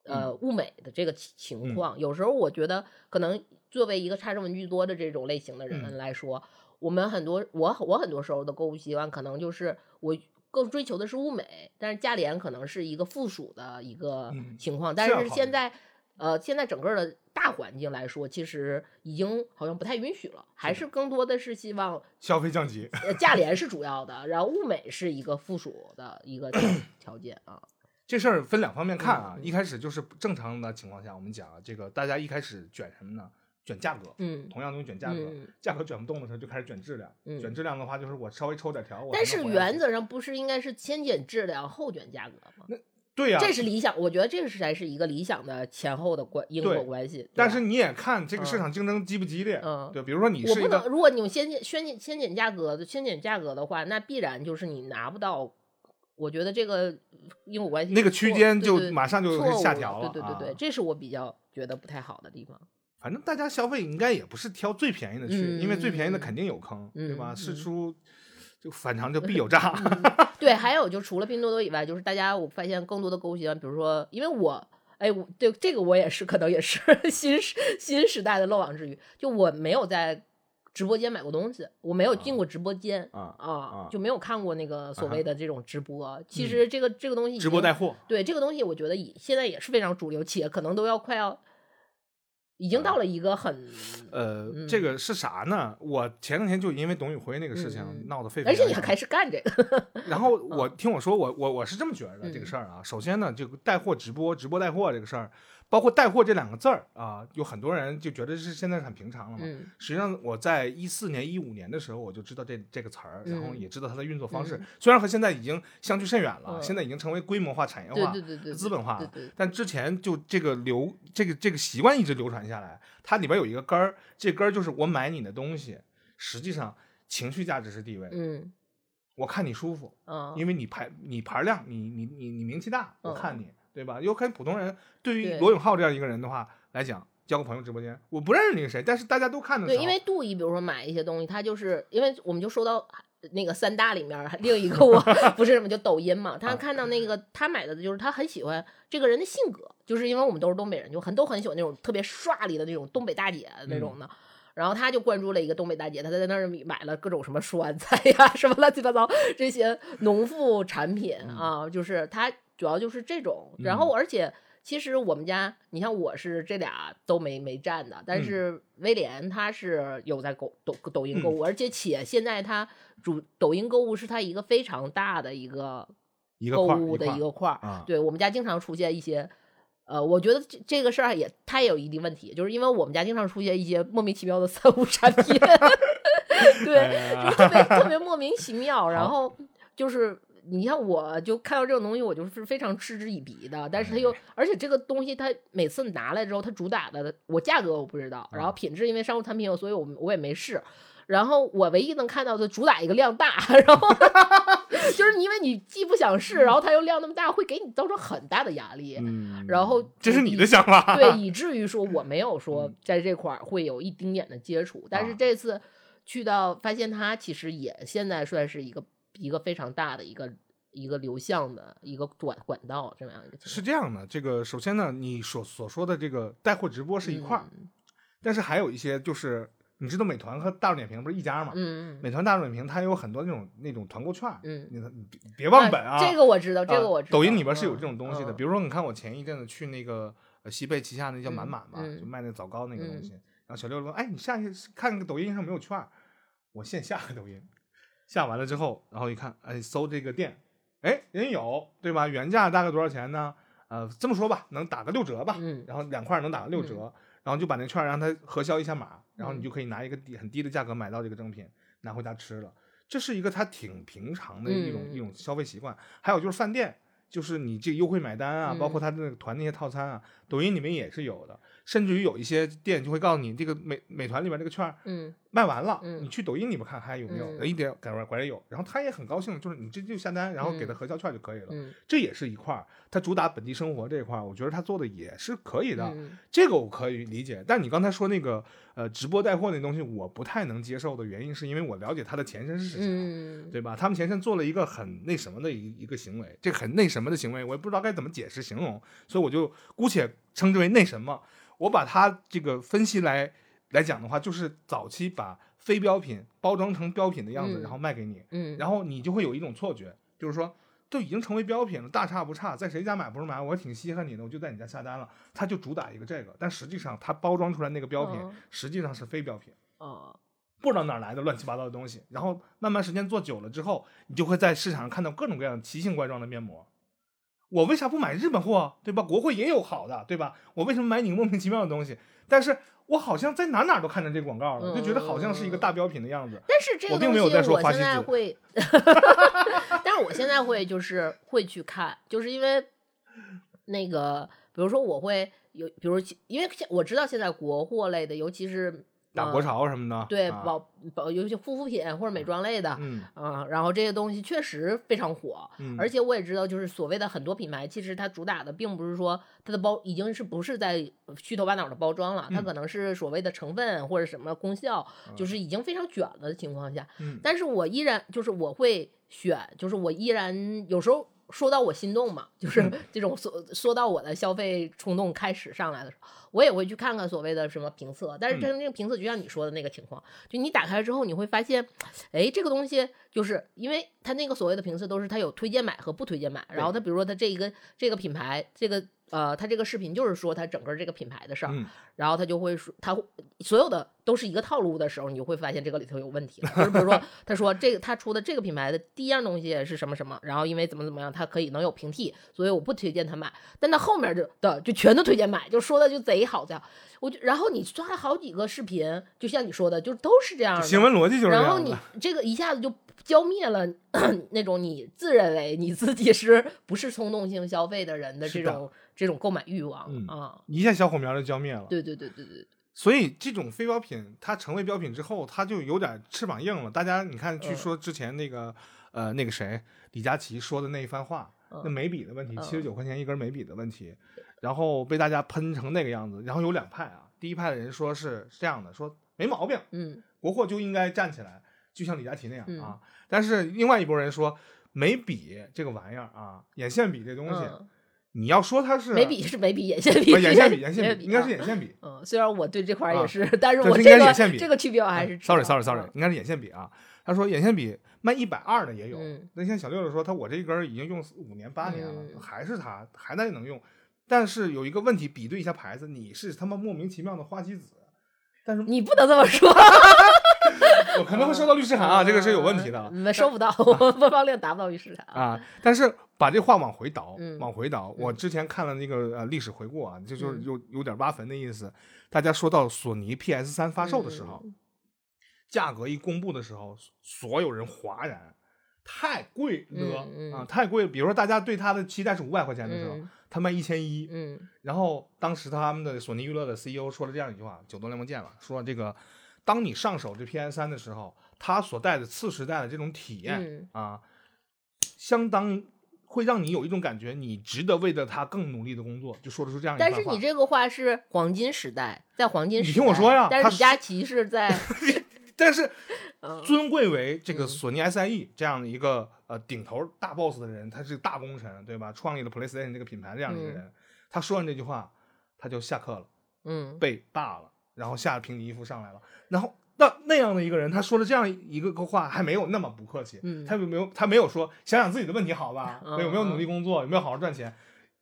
呃，物美的这个情况，有时候我觉得可能作为一个差生文具多的这种类型的嗯。人来说，我们很多我我很多时候的购物习惯，可能就是我更追求的是物美，但是价廉可能是一个附属的一个嗯情况。但是现在，呃，现在整个的大环境来说，其实已经好像不太允许了，还是更多的是希望消费降级，呃价 廉是主要的，然后物美是一个附属的一个条 条件啊。这事儿分两方面看啊，嗯一开始就是正常的情况下，我们讲啊这个大家一开始卷什么呢？卷价格，嗯同样东西卷价格，嗯价格卷不动的时候就开始卷质量，嗯卷质量的话就是我稍微抽点条，但是原则上不是应该是先减质量后卷价格吗？对呀、这是理想，我觉得这个是才是一个理想的前后的关因果关系。但是你也看这个市嗯场竞争激不激烈，嗯对，比如说你是一我不能，个，如果你用先减先减先减价格的先减价格的话，那必然就是你拿不到。我觉得这个因果关系那个区间就马上就下调了对对对这是我比较觉得不太好的地方。反正大家消费应该也不是挑最便宜的去，因为最便宜的嗯肯定有坑，对吧？嗯嗯事出就反常就必有诈。对，还有就除了拼多多以外，就是大家我发现更多的购物习惯，比如说，因为我，哎，我对这个我也是，可能也是 新时新时代的漏网之鱼，就我没有在直播间买过东西，我没有进过直播间啊啊，就没有看过那个所谓的这种直播。其嗯实这个这个东西直播带货，对这个东西，我觉得以现在也是非常主流，且可能都要快要，已经到了一个很，呃，嗯这个是啥呢？我前两天就因为董宇辉那个事情闹得沸沸扬扬，而且你还开始干这个，然后 我听我说，我我我是这么觉得的这个嗯。事儿啊。首先呢，这个带货直播、直播带货这个事儿，包括带货这两个字儿啊，有很多人就觉得是现在是很平常了嘛。嗯实际上，我在一四年、一五年的时候，我就知道这这个词儿，然后嗯也知道它的运作方式。嗯虽然和现在已经相去甚远了，嗯现在已经成为规模化、产业化、对对对对，资本化了。对对，但之前就这个流这个这个习惯一直流传下来，它里边有一个根儿，这根儿就是我买你的东西，实际上情绪价值是地位，嗯我看你舒服，嗯，因为你牌你牌量，你你你你名气大，我嗯看你，对吧？有可能普通人对于罗永浩这样一个人的话来讲，交个朋友直播间，我不认识你是谁，但是大家都看的对，因为杜姨，比如说买一些东西，他就是因为我们就说到那个三大里面儿，另一个我 不是什么就抖音嘛，她啊看到那个他买的就是他很喜欢这个人的性格，就是因为我们都是东北人，就很都很喜欢那种特别刷里的那种东北大姐那种的。然后他就关注了一个东北大姐，他在那儿买了各种什么 酸菜呀、什么乱七八糟这些农副产品啊，就是她主要就是这种。然后而且其实我们家，你像我是这俩都没没占的，但嗯是威廉他是有在购抖抖音购物，而且且现在他主抖音购物是他一个非常大的一个一个购物的一个块儿。啊，对我们家经常出现一些。呃，我觉得这这个事儿也它也有一定问题，就是因为我们家经常出现一些莫名其妙的三无产品，对，哎就是特别特别莫名其妙，然后就是你像，我就看到这种东西，我就是非常嗤之以鼻的。但是它又，哎而且这个东西它每次拿来之后，它主打的我价格我不知道，嗯然后品质因为商务产品，所以我我也没试。然后我唯一能看到的主打一个量大，然后 就是因为你既不想试，然后它又量那么大，会给你造成很大的压力。嗯，然后这是你的想法，对，以至于说我没有说嗯在这块儿会有一丁点的接触，但是啊这次去到发现它其实也现在算是一个一个非常大的一个一个流向的一个管管道这么样一个情是。这样的。这个首先呢，你所所说的这个带货直播是一块儿，嗯但是还有一些就是你知道美团和大众点评不是一家吗？嗯美团、大众点评它有很多那种那种团购券你你别别忘本啊！这个我知道，这啊个我知道。抖音里边是有这种东西的，嗯比如说你看我前一阵子去那个呃西贝旗下那叫满满嘛，嗯就卖那枣糕那个东嗯西，然后小六说：“哎，你下去看那个抖音上没有券？”我线下个抖音，下完了之后，然后一看，哎，搜这个店，哎，人有，对吧？原价大概多少钱呢？呃，这么说吧，能打个六折吧，嗯然后两块能打个六折，然后就把那券儿让他核销一下码，然后你嗯就可以拿一个低很低的价格买到这个正品，拿回家吃了。这是一个他挺平常的一种、嗯一种消费习惯。还有就是饭店，就是你这个优惠买单啊，包括他的那个团那些套餐啊，抖音里面也是有的。甚至于有一些店就会告诉你，这个美美团里边这个券儿嗯卖完了，嗯你去抖音里面看还有没有，嗯一点改完果然有，然后他也很高兴，就是你这就下单，然后给他嗯核销券就可以了。嗯这也是一块儿，他主打本地生活这一块儿，我觉得他做的也是可以的。嗯这个我可以理解，但你刚才说那个呃直播带货那东西，我不太能接受的原因，是因为我了解他的前身是什，嗯对吧？他们前身做了一个很那什么的一一个行为，这很那什么的行为，我也不知道该怎么解释形容，所以我就姑且称之为那什么。我把它这个分析来来讲的话，就是早期把非标品包装成标品的样子，嗯然后卖给你，嗯，然后你就会有一种错觉，就是说。都已经成为标品了，大差不差，在谁家买不是买，我挺稀罕你的，我就在你家下单了。它就主打一个这个，但实际上它包装出来那个标品，嗯实际上是非标品，哦不知道哪儿来的乱七八糟的东西。然后慢慢时间做久了之后，你就会在市场上看到各种各样奇形怪状的面膜。我为啥不买日本货，对吧？国货也有好的，对吧？我为什么买你莫名其妙的东西？但是我好像在哪哪都看见这广告了，就觉得好像是一个大标品的样子。但是这个我并东西没有在说我现花西会，但是我现在会就是会去看，就是因为那个，比如说我会有，比如因为我知道现在国货类的，尤其是打国呃潮什么的，对啊保保，尤其护肤品或者美妆类的，嗯啊，然后这些东西确实非常火，嗯，而且我也知道，就是所谓的很多品牌，其实它主打的并不是说它的包已经是不是在虚头巴脑的包装了，它嗯可能是所谓的成分或者什么功效，就是已经非常卷了的情况下，嗯但是我依然就是我会选，就是我依然有时候。说到我心动嘛，就是嗯。这种说说到我的消费冲动开始上来的时候，我也会去看看所谓的什么评测。但是嗯。真正这个评测，就像你说的那个情况，就你打开之后，你会发现，哎，这个东西就是因为它那个所谓的评测都是它有推荐买和不推荐买，然后它比如说它这一个这个品牌，这个呃，他这个视频就是说他整个这个品牌的事儿，嗯然后他就会说，他所有的都是一个套路的时候，你就会发现这个里头有问题了。就是比如说，他说这个他出的这个品牌的第一样东西是什么什么，然后因为怎么怎么样，它可以能有平替，所以我不推荐他买。但他后面就的就全都推荐买，就说的就贼好这样。我就然后你刷了好几个视频，就像你说的，就都是这样的。行为逻辑就是这然后你。这个一下子就浇灭了 那种你自认为你自己是不是冲动性消费的人的这种这种购买欲望嗯啊。一下小火苗就浇灭了。对对对对对，所以这种非标品，它成为标品之后，它就有点翅膀硬了。大家你看，据嗯说之前那个、呃那个谁李佳琦说的那一番话，嗯那眉笔的问题，嗯七十九块钱一根眉笔的问题，然后被大家喷成那个样子。然后有两派啊，第一派的人说是这样的，说没毛病，嗯国货就应该站起来，就像李佳琦那样嗯啊。但是另外一拨人说，眉笔这个玩意儿啊，眼线笔这东西，嗯，你要说它是眉笔是眉笔，眼线笔不眼线笔，眼线笔笔应该是啊眼线笔。嗯，虽然我对这块也是，但是我这个眼线笔这个区别我还是 sorry sorry sorry，嗯应该是眼线笔啊。他说眼线笔卖一百二的也有。嗯那天小六六说他我这一根已经用五年八年了，嗯还是他还在能用。但是有一个问题，比对一下牌子，你是他妈莫名其妙的花西子，但是你不能这么说，我可能会收到律师函啊，这个是有问题的嗯，收不到，我播放量达不到律师函。啊。但是把这话往回倒，嗯往回倒。我之前看了那个呃历史回顾啊，就就是嗯有有点挖坟的意思。大家说到索尼 PS 三发售的时候，嗯价格一公布的时候，所有人哗然，太贵了、嗯嗯啊，太贵了。比如说大家对它的期待是五百块钱的时候，嗯它卖一千一，嗯然后当时他们的索尼娱乐的 CEO 说了这样一句话：“九多联盟见了，说这个，当你上手这 PS 三的时候，它所带的次时代的这种体验、嗯啊，相当会让你有一种感觉，你值得为了它更努力的工作。”就说得出这样一但。是你这个话是黄金时代，在黄金你时代，你听我说呀但是李佳琦是在，但是 嗯尊贵为这个嗯索尼 SIE 这样的一个呃顶头大 boss 的人，他是大功臣，对吧？创立了 PlayStation 这个品牌这样的一个人，他说完这句话，他就下课了，嗯被罢了，然后下了平底衣服上来了，然后。那那样的一个人，他说了这样一个个话，还没有那么不客气，嗯他有没有他没有说想想自己的问题好吧，嗯有没有努力工作，有没有好好赚钱，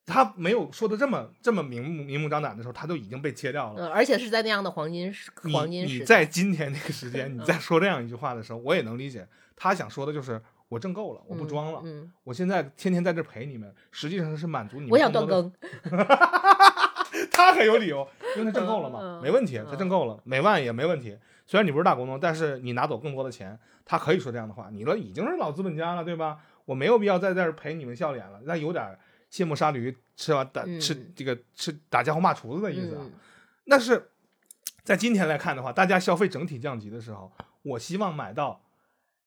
他没有说的这么这么明目明目张胆的时候，他都已经被切掉了。嗯，而且是在那样的黄金黄金时代，你在今天这个时间，你再说这样一句话的时候，我也能理解。他想说的就是，我挣够了，我不装了，嗯，嗯我现在天天在这陪你们，实际上是满足你们。我想断。更，他很有理由，因为他挣够了嘛，没问题，他挣够了，每万也没问题。虽然你不是大股东，但是你拿走更多的钱，他可以说这样的话。你了已经是老资本家了，对吧？我没有必要再在这儿陪你们笑脸了，那有点卸磨杀驴，吃完打嗯吃这个吃打家伙骂厨子的意思啊。嗯但是在今天来看的话，大家消费整体降级的时候，我希望买到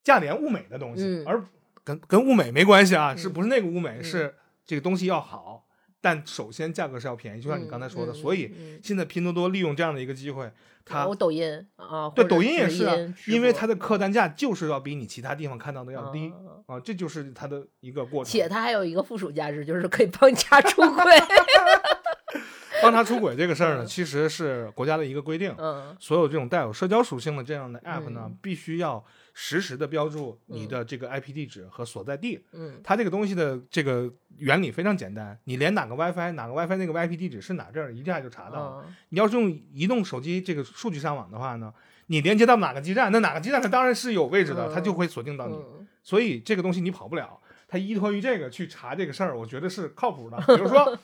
价廉物美的东西，嗯而跟跟物美没关系啊，嗯是不是那个物美？嗯是这个东西要好，但首先价格是要便宜，就像你刚才说的。嗯所以嗯现在拼多多利用这样的一个机会，它我抖音啊，对抖音也是因为播它的客单价就是要比你其他地方看到的要低嗯啊，这就是它的一个过程。且它还有一个附属价值，就是可以帮你家出轨。帮他出轨这个事儿呢，其实是国家的一个规定。嗯所有这种带有社交属性的这样的 app 呢，嗯必须要实时的标注你的这个 IP 地址和所在地。嗯它这个东西的这个原理非常简单，你连哪个 WiFi 哪个 WiFi 那个 IP 地址是哪这儿，一下就查到了。嗯你要是用移动手机这个数据上网的话呢，你连接到哪个基站，那哪个基站它当然是有位置的，嗯它就会锁定到你。嗯所以这个东西你跑不了。它依托于这个去查这个事儿，我觉得是靠谱的。比如说，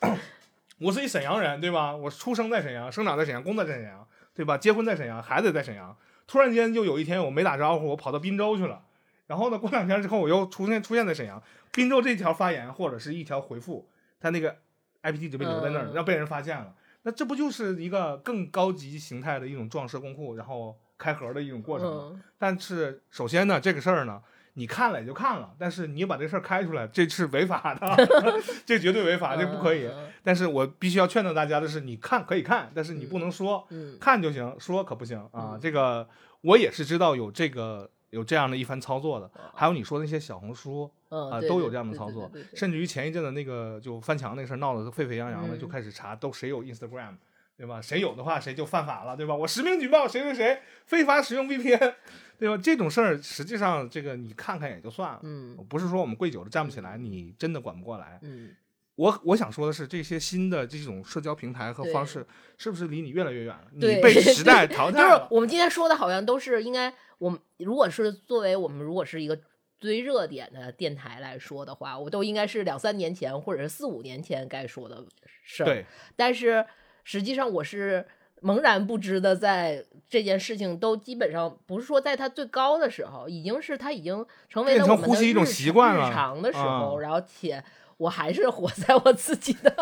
我是一沈阳人，对吧？我出生在沈阳，生长在沈阳，工作在沈阳，对吧？结婚在沈阳，孩子也在沈阳。突然间就有一天我没打招呼，我跑到滨州去了。然后呢，过两天之后我又出现出现在沈阳，滨州这条发言或者是一条回复，他那个 IP 地址被留在那儿，嗯被人发现了。那这不就是一个更高级形态的一种撞社工库，然后开盒的一种过程吗？嗯但是首先呢，这个事儿呢，你看了也就看了，但是你把这事儿开出来，这是违法的，这绝对违法，这不可以。嗯但是我必须要劝导大家的是，你看可以看，但是你不能说，嗯看就行，说可不行啊。嗯这个我也是知道有这个有这样的一番操作的，还有你说那些小红书嗯啊、都有这样的操作甚至于前一阵的那个就翻墙那事儿闹得沸沸扬扬的，嗯就开始查都谁有 Instagram。对吧？谁有的话，谁就犯法了，对吧？我实名举报谁谁谁非法使用 VPN，对吧？这种事儿实际上这个你看看也就算了，嗯不是说我们跪久了站不起来，你真的管不过来。嗯我我想说的是，这些新的这种社交平台和方式，是不是离你越来越远了？你被 时代淘汰了就是。我们今天说的好像都是应该，我们如果是作为我们如果是一个追热点的电台来说的话，我都应该是两三年前或者是四五年前该说的事儿。对，但是实际上我是茫然不知的，在这件事情都基本上不是说在他最高的时候，已经是他已经成为了我们的呼吸一种日习惯了日常的时候，啊然后且我还是活在我自己的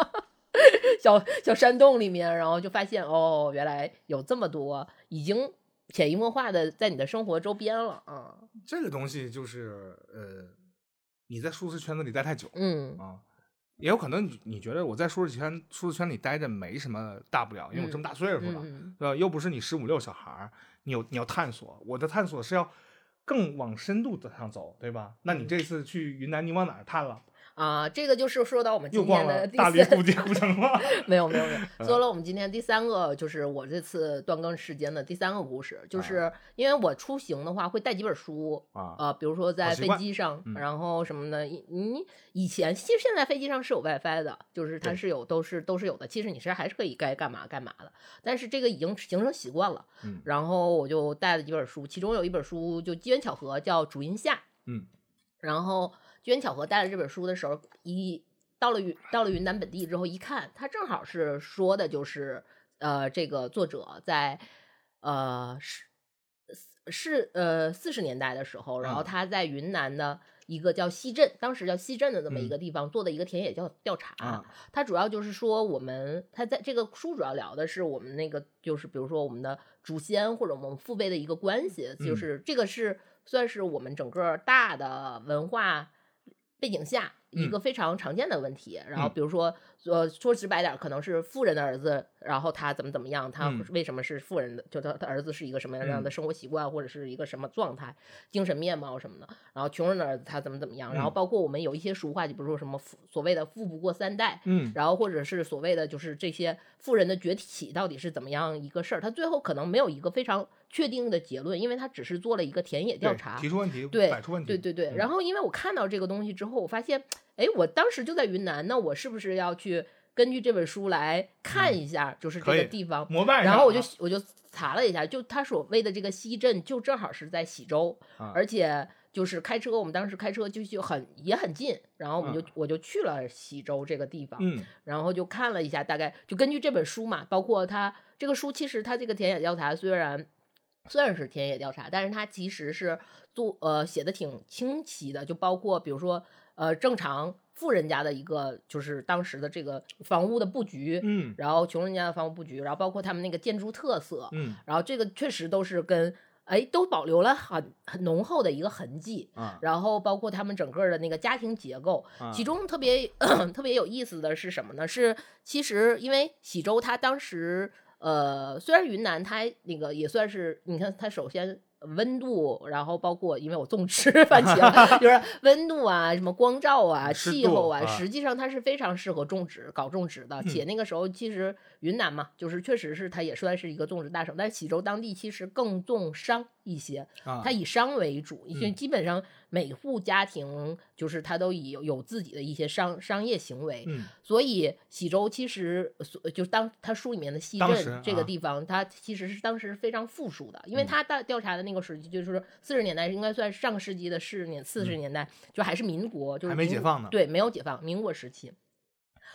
小小山洞里面，然后就发现哦，原来有这么多已经潜移默化的在你的生活周边了啊，这个东西就是呃，你在舒适圈子里待太久嗯。啊，也有可能你你觉得我在舒适圈舒适圈里待着没什么大不了，因为我这么大岁数了，嗯对吧？又不是你十五六小孩儿，你有你要探索，我的探索是要更往深度的上走，对吧？那你这次去云南，你往哪儿探了？啊，这个就是说到我们今天的第三大理古街古城吗？没有没有没 嗯。有，说了我们今天第三个，就是我这次断更时间的第三个故事，就是因为我出行的话会带几本书啊呃，比如说在飞机上，嗯。然后什么的，你你以前其实现在飞机上是有 WiFi 的，就是它是有都是都是有的，其实你是还是可以该干嘛干嘛的，但是这个已经形成习惯了，嗯。然后我就带了几本书，其中有一本书就机缘巧合叫《主音下》，嗯，然后机缘巧合带了这本书的时候，一到了云到了云南本地之后，一看，他正好是说的就是呃，这个作者在呃是是呃四十年代的时候，然后嗯。他在云南的一个叫西镇，当时叫西镇的这么一嗯。个地方做的一个田野调调查。啊。它主要就是说，我们他在这个书主要聊的是我们那个，就是比如说我们的祖先或者我们父辈的一个关系，就嗯。是这个是算是我们整个大的文化背景下一嗯。个非常常见的问题。然后嗯。比如说，呃，说直白点，可能是富人的儿子，然后他怎么怎么样，他嗯。为什么是富人的，就他他儿子是一个什么样的嗯。生活习惯，或者是一个什么状态、精神面貌什么的。然后穷人的儿子他怎么怎么样，然后嗯。包括我们有一些俗话，就比如说什么富所谓的富不过三代，嗯。然后或者是所谓的就是这些富人的崛起到底是怎么样一个事儿，他最后可能没有一个非常确定的结论，因为他只是做了一个田野调查提。出问题，对摆出问题，对对对，嗯然后因为我看到这个东西之后，我发现，哎，我当时就在云南，那我是不是要去根据这本书来看一下，就是这个地方？然后我就我就查了一下，就他所谓的这个西镇，就正好是在喜洲，啊而且就是开车，我们当时开车就就很也很近，然后我们就、我就去了喜洲这个地方，嗯然后就看了一下，大概就根据这本书嘛，包括他这个书，其实他这个田野调查虽然虽然是田野调查，但是它其实是做呃写的挺清晰的，就包括比如说呃正常富人家的一个就是当时的这个房屋的布局，嗯然后穷人家的房屋布局，然后包括他们那个建筑特色，嗯然后这个确实都是跟哎都保留了很很浓厚的一个痕迹。啊然后包括他们整个的那个家庭结构，啊其中特别 特别有意思的是什么呢？是其实因为喜洲它当时呃，虽然云南它那个也算是，你看它首先温度，然后包括因为我种植 番茄，就是 温度啊、什么光照啊、气候啊，啊实际上它是非常适合种植、搞种植的。且那个时候其实云南嘛，就是确实是它也算是一个种植大省，但是喜洲当地其实更重商一些，啊它以商为主，因为嗯。基本上每户家庭就是它都以有有自己的一些商商业行为，嗯。所以喜洲其实所就当它书里面的西镇这个啊地方，它其实是当时非常富庶的，因为嗯。他大调查的那个时期就是四十年代，应该算上个世纪的四十年四十年代，就还是民国，就是嗯还没解放呢对，没有解放，民国时期。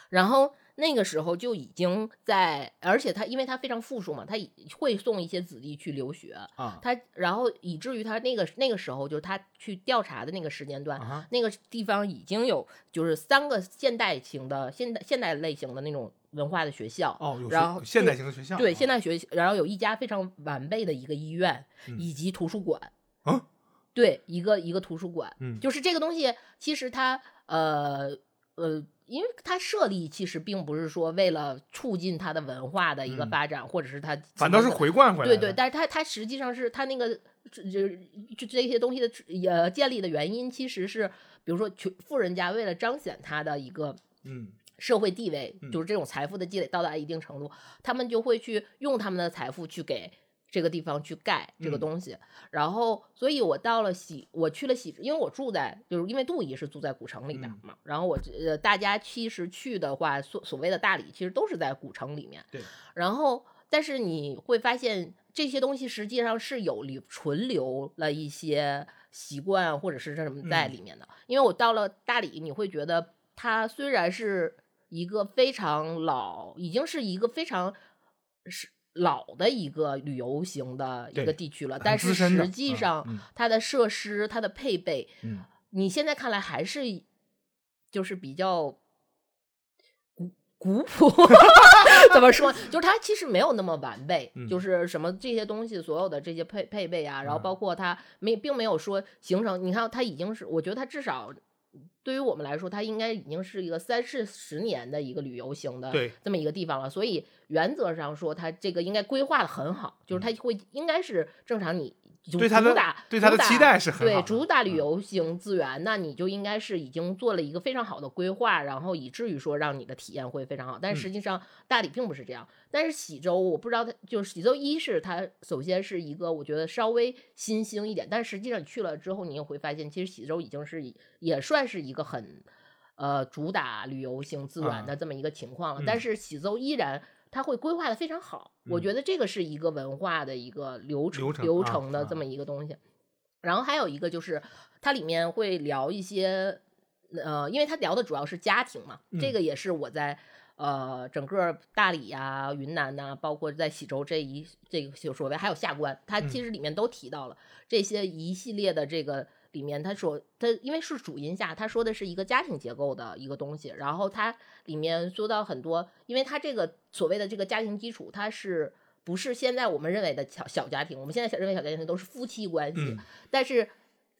然后那个时候就已经在，而且他因为他非常富庶嘛，他以会送一些子弟去留学，啊。他然后以至于他那个那个时候就是他去调查的那个时间段，啊那个地方已经有就是三个现代型的现代现代类型的那种文化的学校，哦，有然后现代型的学校，对啊。现代学，然后有一家非常完备的一个医院、嗯。以及图书馆，啊？对，一个一个图书馆，嗯。就是这个东西，其实它呃呃，因为它设立其实并不是说为了促进它的文化的一个嗯。发展，或者是它反倒是回灌回来的，对对，但是它它实际上是它那个就就就这些东西的呃建立的原因，其实是比如说穷富人家为了彰显他的一个嗯。社会地位，嗯。就是这种财富的积累到达一定程度，他们就会去用他们的财富去给这个地方去盖这个嗯东西。然后，所以我到了喜，我去了喜，因为我住在，就是因为杜姨是住在古城里面嗯嘛。然后我呃，大家其实去的话，所所谓的大理，其实都是在古城里面。对。然后，但是你会发现这些东西实际上是有留存留了一些习惯或者是什么在嗯里面的。因为我到了大理，你会觉得它虽然是一个非常老，已经是一个非常是老的一个旅游型的一个地区了，但是实际嗯上嗯它的设施、它的配备，嗯你现在看来还是就是比较古古朴，怎么说？就是它其实没有那么完备，嗯就是什么这些东西所有的这些配配备啊，然后嗯包括它没并没有说形成，你看它已经是，我觉得它至少。对于我们来说，它应该已经是一个三四十年的一个旅游型的这么一个地方了，所以原则上说，它这个应该规划的很好，就是它会应该是正常你对它的对它的期待是很好对主打旅嗯游型资源，那你就应该是已经做了一个非常好的规划，然后以至于说让你的体验会非常好。但实际上大理并不是这样，但是喜洲我不知道它就是喜洲一是它首先是一个我觉得稍微新兴一点，但实际上你去了之后，你也会发现其实喜洲已经是也算是一个很呃主打旅游型资源的啊这么一个情况了，嗯但是喜洲依然。它会规划的非常好，我嗯觉得这个是一个文化的一个流程流程的这么一个东西。然后还有一个就是它里面会聊一些，呃，因为它聊的主要是家庭嘛，这嗯个也是我在呃整个大理呀、云南呐、包括在喜洲这一这个就所谓还有下关，它其嗯实里面都提到了这些一系列的这个。里面他说，他因为是主音下，他说的是一个家庭结构的一个东西，然后它里面说到很多，因为它这个所谓的这个家庭基础，它是不是现在我们认为的小小家庭？我们现在认为小家庭都是夫妻关系，嗯但是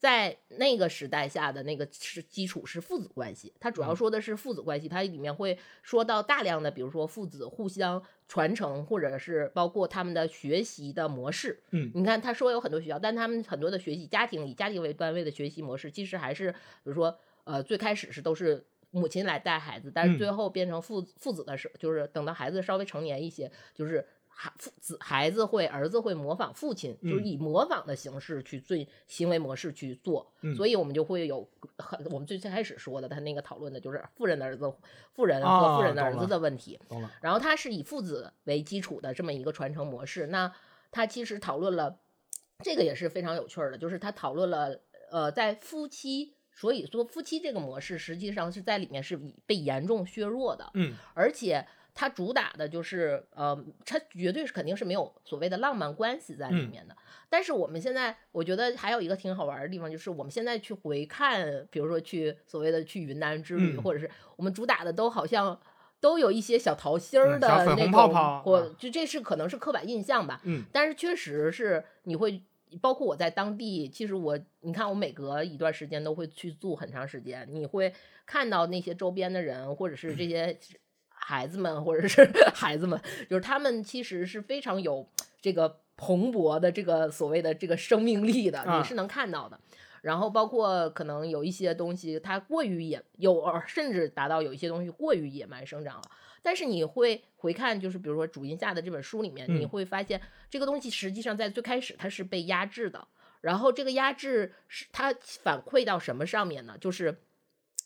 在那个时代下的那个是基础是父子关系，它主要嗯说的是父子关系，它里面会说到大量的，比如说父子互相传承，或者是包括他们的学习的模式。嗯你看他说有很多学校，但他们很多的学习家庭以家庭为单位的学习模式，其实还是比如说呃最开始是都是。母亲来带孩子，但是嗯最后变成父父子的时候，就是等到孩子稍微成年一些，就是孩父子孩子会儿子会模仿父亲，就是嗯以模仿的形式去最行为模式去做，嗯所以我们就会有很我们最最开始说的他那个讨论的就是富人的儿子、富人和啊富人的儿子的问题，然后他是以父子为基础的这么一个传承模式。那他其实讨论了这个也是非常有趣儿的，就是他讨论了呃，在夫妻，所以说夫妻这个模式实际上是在里面是被严重削弱的，嗯而且。它主打的就是，呃，它绝对是肯定是没有所谓的浪漫关系在里嗯面的。但是我们现在，我觉得还有一个挺好玩儿的地方，就是我们现在去回看，比如说去所谓的去云南之旅，嗯或者是我们主打的都好像都有一些小桃心儿嗯的那种，小粉红泡泡或啊就这是可能是刻板印象吧。嗯但是确实是你会，包括我在当地，其实我你看我每隔一段时间都会去住很长时间，你会看到那些周边的人，或者是这 些孩子们，或者是 孩子们，就是他们其实是非常有这个蓬勃的这个所谓的这个生命力的，啊你是能看到的。然后包括可能有一些东西，它过于野，有呃甚至达到有一些东西过于野蛮生长了。但是你会回看，就是比如说主音下的这本书里面，你嗯会发现这个东西实际上在最开始它是被压制的，然后这个压制是它反馈到什么上面呢？就是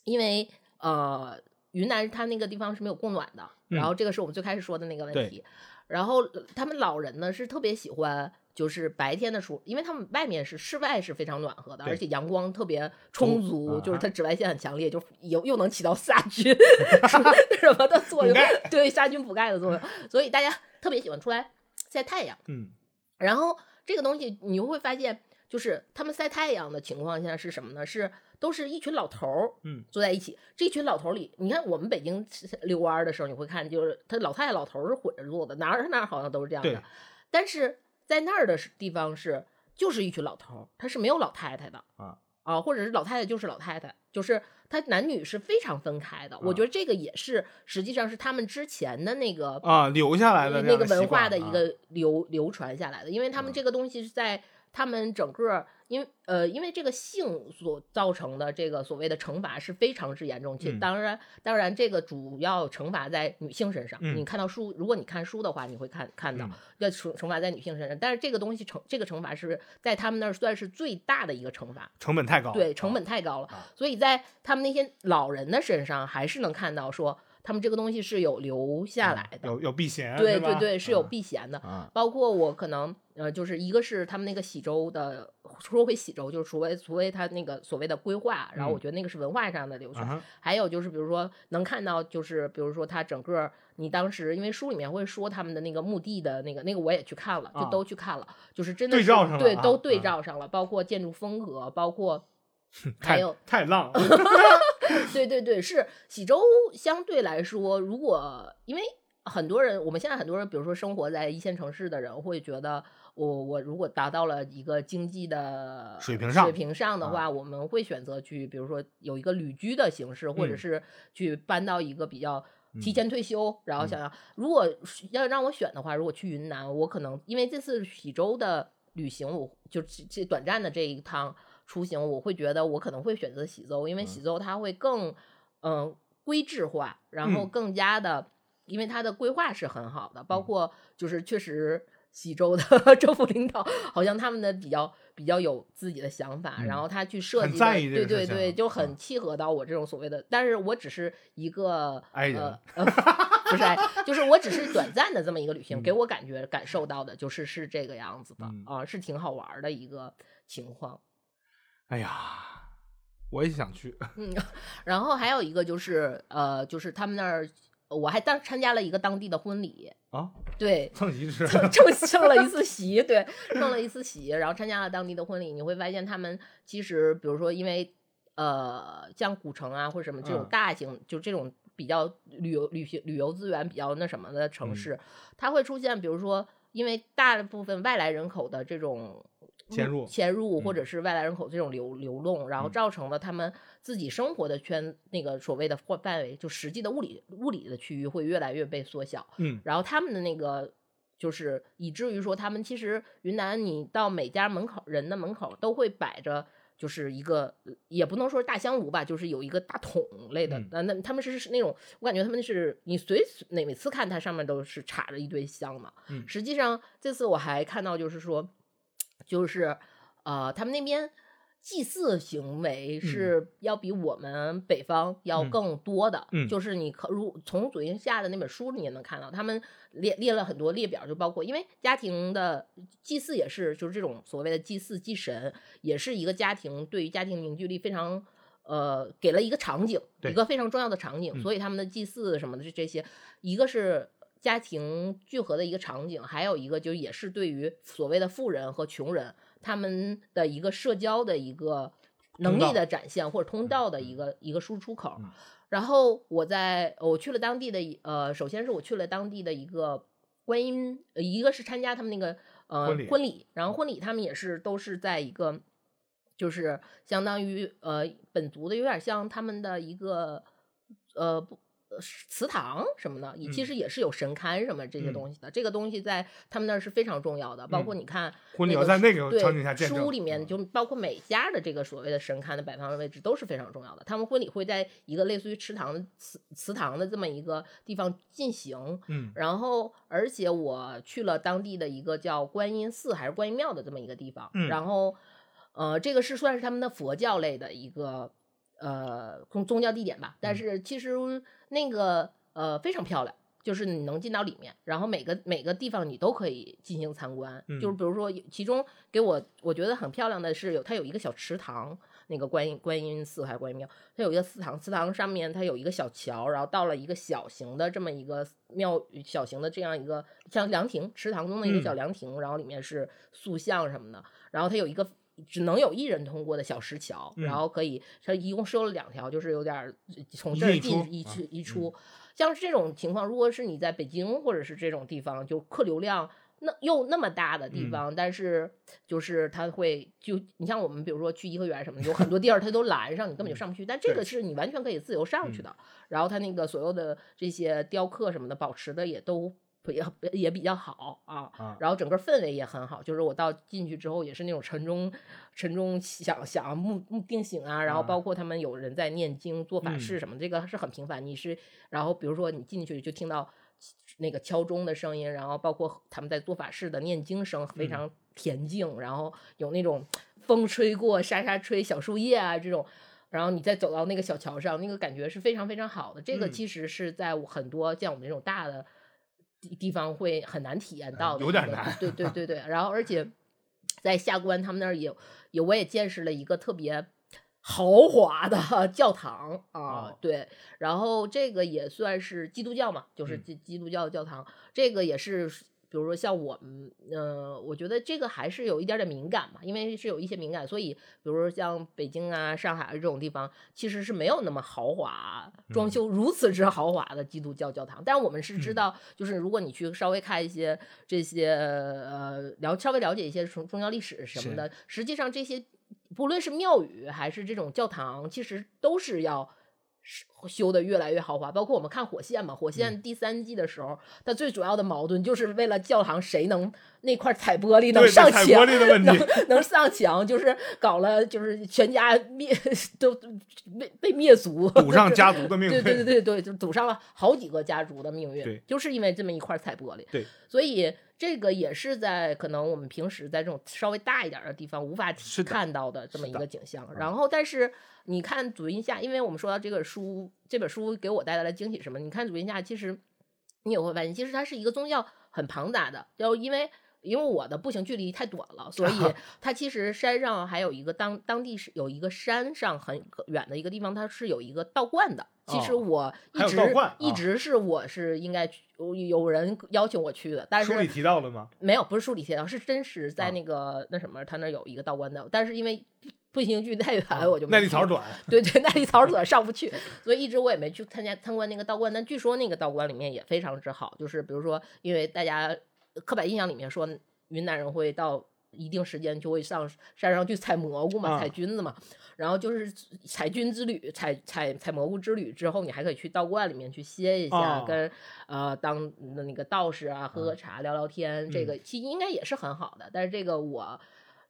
因为呃云南它那个地方是没有供暖的，然后这个是我们最开始说的那个问对题。然后呃他们老人呢是特别喜欢就是白天的时候，因为他们外面是室外是非常暖和的，而且阳光特别充足，啊就是它紫外线很强烈，就又又能起到杀菌 什么的作用对杀菌补钙的作用，所以大家特别喜欢出来晒太阳。嗯然后这个东西你会发现，就是他们晒太阳的情况下是什么呢？是都是一群老头儿，嗯，坐在一起。这群老头儿里，你看我们北京遛弯儿的时候，你会看，就是他老太太、老头儿是混着坐的，哪儿哪儿好像都是这样对的。但是在那儿的地方是，就是一群老头儿，他是没有老太太的啊啊，或者是老太太就是老太太，就是他男女是非常分开的。我啊觉得这个也是，实际上是他们之前的那个啊，留下来的这那个文化的一个流流传下来的，因为他们嗯这个东西是在他们整个，因为呃，因为这个性所造成的这个所谓的惩罚是非常之严重，且嗯当然当然这个主要惩罚在女性身上。嗯你看到书，如果你看书的话，你会看看到嗯要惩惩罚在女性身上，但是这个东西惩这个惩罚是在他们那儿算是最大的一个惩罚。成本太高，对，成啊本太高了，啊所以在他们那些老人的身上，还是能看到说他们这个东西是有留下来的，嗯有有避嫌，对对对，是有啊避嫌的。啊包括我可能呃，就是一个是他们那个喜洲的，说回喜洲，就是除非除非他那个所谓的规划，然后我嗯。觉得那个是文化上的流传。啊哈。还有就是比如说能看到，就是比如说他整个你当时因为书里面会说他们的那个墓地的那个那个我也去看了，就啊都去看了，就是真的是对照上了对，啊都对啊照上了，包括建筑风格，包括还太有太浪了，对对对，是喜洲相对来说，如果因为很多人，我们现在很多人，比如说生活在一线城市的人，会觉得我我如果达到了一个经济的水平上水平上的啊。话，我们会选择去，比如说有一个旅居的形式，或者嗯。是去搬到一个比较。提嗯。前退休，然后想要，如果要让我选的话，如果去云南，我可能因为这次喜洲的旅行，我就这这短暂的这一趟出行，我会觉得我可能会选择喜洲，因为喜洲它会更嗯、规制化，然后嗯。更加的，因为它的规划是很好的，包嗯。括就是确实喜州的 政府领导好像他们的比较比较有自己的想法，然嗯后他去设计对对对，就啊很契合到我这种所谓的，但是我只是一个呃呃，不是就是我只是短暂的这么一个旅行，给嗯。我感觉感受到的就是是这个样子的嗯。啊，是挺好玩儿的一个情况。哎呀，我也想去，嗯，然后还有一个就是呃，就是他们那儿，我还当参加了一个当地的婚礼，啊，对，蹭席是蹭蹭蹭了一次席，对，蹭了一次席，然后参加了当地的婚礼，你会发现他们其实，比如说因为呃，像古城啊或者什么这种嗯大型，就这种比较旅游旅行旅游资源比较那什么的城嗯市，它会出现，比如说因为大部分外来人口的这种。迁入迁入，或嗯者是外来人口这种流流动，然后嗯造成了他们自己生活的圈那个所谓的范范围，就实际的物理物理的区域会越来越被缩小。嗯然后他们的那个就是以至于说，他们其实云南你到每家门口人的门口都会摆着。就是一个，也不能说是大香炉吧，就是有一个大桶类的。嗯那、那他们是是那种，我感觉他们是你随时哪每次看它上面都是插着一堆香嘛。嗯实际上这次我还看到，就是说，就是呃，他们那边祭祀行为是要比我们北方要嗯更多的。嗯就是你可如从左云下的那本书里也能看到，他们列列了很多列表，就包括因为家庭的祭祀也是，就是这种所谓的祭祀祭神，也是一个家庭对于家庭凝聚力非常。呃，给了一个场景，对一个非常重要的场景，嗯所以他们的祭祀什么的这这些，一个是家庭聚合的一个场景，还有一个就也是对于所谓的富人和穷人他们的一个社交的一个能力的展现或者通道的一个一个输出口嗯。然后我在我去了当地的一呃，首先是我去了当地的一个观音，呃一个是参加他们那个呃婚礼然后婚礼他们也是都是在一个。就是相当于呃本族的，有点像他们的一个呃不呃祠堂什么的，也其嗯实也是有神龛什么这些嗯东西的。这个东西在他们那儿是非常重要的，包括嗯你看婚礼那个书要在那个对场景下见证书里面嗯就包括每家的这个所谓的神龛的摆放的位置都是非常重要的。他们婚礼会在一个类似于祠堂的祠祠堂的这么一个地方进行，嗯然后，而且我去了当地的一个叫观音寺还是观音庙的这么一个地方，嗯然后，呃，这个是算是他们的佛教类的一个呃宗宗教地点吧，但嗯是其实那个呃非常漂亮。就是你能进到里面，然后每个每个地方你都可以进行参观。就是比如说，其中给我我觉得很漂亮的是有它有一个小池塘，那个观音观音寺还是观音庙，它有一个祠堂，祠堂上面它有一个小桥，然后到了一个小型的这么一个庙，小型的这样一个像凉亭，池塘中的一个小凉亭，然后里面是塑像什么的，然后它有一个。只能有一人通过的小石桥，然后可以，它一共收了两条，就是有点从这儿进一出一出。像这种情况，如果是你在北京或者是这种地方，就客流量那又那么大的地方，但是就是它会就你像我们比如说去颐和园什么的，有很多地儿它都拦上，你根本就上不去。但这个是你完全可以自由上去的。然后它那个所有的这些雕刻什么的，保持的也都。也也比较好啊，然后整个氛围也很好，就是我到进去之后也是那种晨中晨中想想目目定醒啊，然后包括他们有人在念经做法事什么，这个是很频繁。你是然后比如说你进去就听到那个敲钟的声音，然后包括他们在做法事的念经声非常恬静，然后有那种风吹过沙沙吹小树叶啊这种，然后你再走到那个小桥上，那个感觉是非常非常好的。这个其实是在很多像我们这种大的。地方会很难体验到的，有点难。对对 对对，然后而且在下关他们那儿也也我也见识了一个特别豪华的 教堂啊，对，然后这个也算是基督教嘛，就是基基督教教堂，这个也是。比如说像我们，呃，我觉得这个还是有一点点敏感嘛，因为是有一些敏感，所以比如说像北京啊、上海啊这种地方，其实是没有那么豪华，装修如此之豪华的基督教教堂。但是我们是知道，就是如果你去稍微看一些这些，呃，了稍微了解一些宗宗教历史什么的，实际上这些不论是庙宇还是这种教堂，其实都是要。修的越来越豪华，包括我们看《火线》嘛，《火线》第三季的时候，它最主要的矛盾就是为了教堂谁能那块踩玻璃能上墙，能 能上墙，就是搞了，就是全家灭都被被灭族，赌上家族的命运。对对对对对，就赌上了好几个家族的命运，就是因为这么一块彩玻璃。对，所以这个也是在可能我们平时在这种稍微大一点的地方无法看到的这么一个景象。然后，但是。你看《祖云下》，因为我们说到这个书，这本书给我带来的惊喜什么？你看《祖云下》，其实你也会发现，其实它是一个宗教很庞杂的。就因为因为我的步行距离太短了，所以 它其实山上还有一个当当地是有一个山上很远的一个地方，它是有一个道观的。其实我一直一直是我是应该有人邀请我去的，但是书里提到了吗？没有，不是书里提到，是真实在那个那什么，他那有一个道观的，但是因为。步行距离太远，我就耐力槽短。对对，耐力槽短，上不去，所以一直我也没去参加参观那个道观。但据说那个道观里面也非常之好，就是比如说，因为大家刻板印象里面说云南人会到一定时间就会上山上去采蘑菇嘛，采菌子嘛。然后就是采菌之旅，采采采蘑菇之旅之后，你还可以去道观里面去歇一下，跟呃当那个道士啊喝喝茶聊聊天。这个其实应该也是很好的，但是这个我。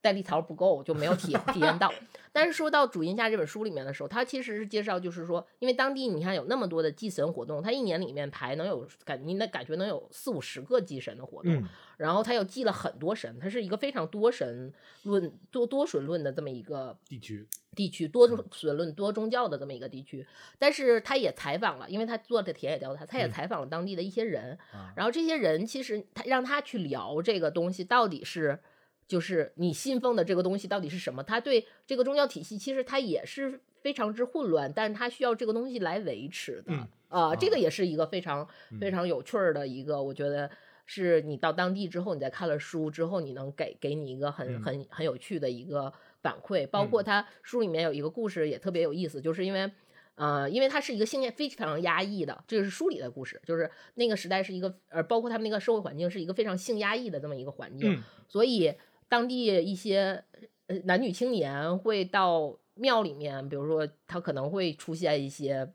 耐力槽不够，就没有体体验到。但是说到《主音下》这本书里面的时候，它其实是介绍，就是说，因为当地你看有那么多的祭神活动，它一年里面排能有感，你的感觉能有四五十个祭神的活动。然后它又祭了很多神，它是一个非常多神论、多多神论的这么一个地区，地区多神论、多宗教的这么一个地区。但是他也采访了，因为他做的田野调查，他也采访了当地的一些人。然后这些人其实他让他去聊这个东西到底是。就是你信奉的这个东西到底是什么？它对这个宗教体系其实它也是非常之混乱，但是它需要这个东西来维持的啊，这个也是一个非常非常有趣儿的一个，我觉得是你到当地之后，你再看了书之后，你能给给你一个很很很有趣的一个反馈。包括他书里面有一个故事也特别有意思，就是因为呃，因为它是一个信念非常压抑的，这是书里的故事，就是那个时代是一个呃，包括他们那个社会环境是一个非常性压抑的这么一个环境，所以。当地一些呃男女青年会到庙里面，比如说他可能会出现一些，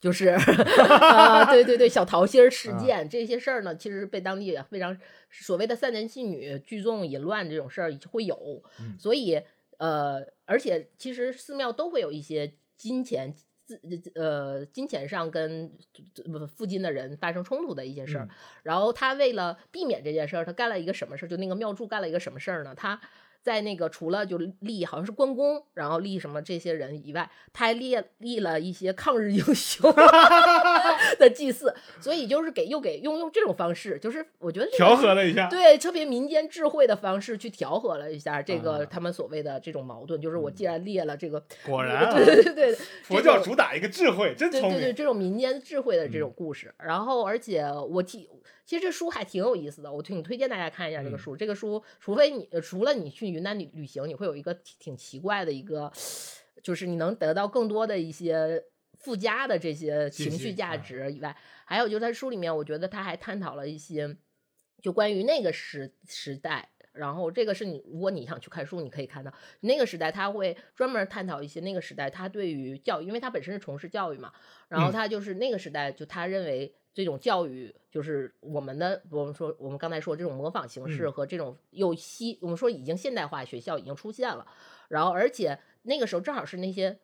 就是啊，对对对，小桃心事件这些事儿呢，其实被当地非常所谓的三男戏女聚众淫乱这种事儿会有，所以呃，而且其实寺庙都会有一些金钱。呃，金钱上跟附近的人发生冲突的一些事儿，然后他为了避免这件事儿，他干了一个什么事儿？就那个庙祝干了一个什么事儿呢？他在那个除了就立好像是关公，然后立什么这些人以外，他还立立了一些抗日英雄。的祭祀，所以就是给又给用用这种方式，就是我觉得调和了一下，对，特别民间智慧的方式去调和了一下这个啊他们所谓的这种矛盾，就是我既然列了这个，果然啊对对对对，佛教主打一个智慧，真聪对对对，这种民间智慧的这嗯种故事，然后而且我提，其实这书还挺有意思的，我挺推荐大家看一下这个嗯书。这个书，除非你呃除了你去云南旅旅行，你会有一个挺挺奇怪的一个，就是你能得到更多的一些附加的这些情绪价值以外，还有就是在书里面，我觉得他还探讨了一些就关于那个时时代。然后这个是你，如果你想去看书，你可以看到那个时代，他会专门探讨一些那个时代他对于教育，因为他本身是从事教育嘛，然后嗯他就是那个时代，就他认为这种教育就是我们的，我们说我们刚才说这种模仿形式嗯和这种又西，我们说已经现代化学校已经出现了，然后而且那个时候正好是那些。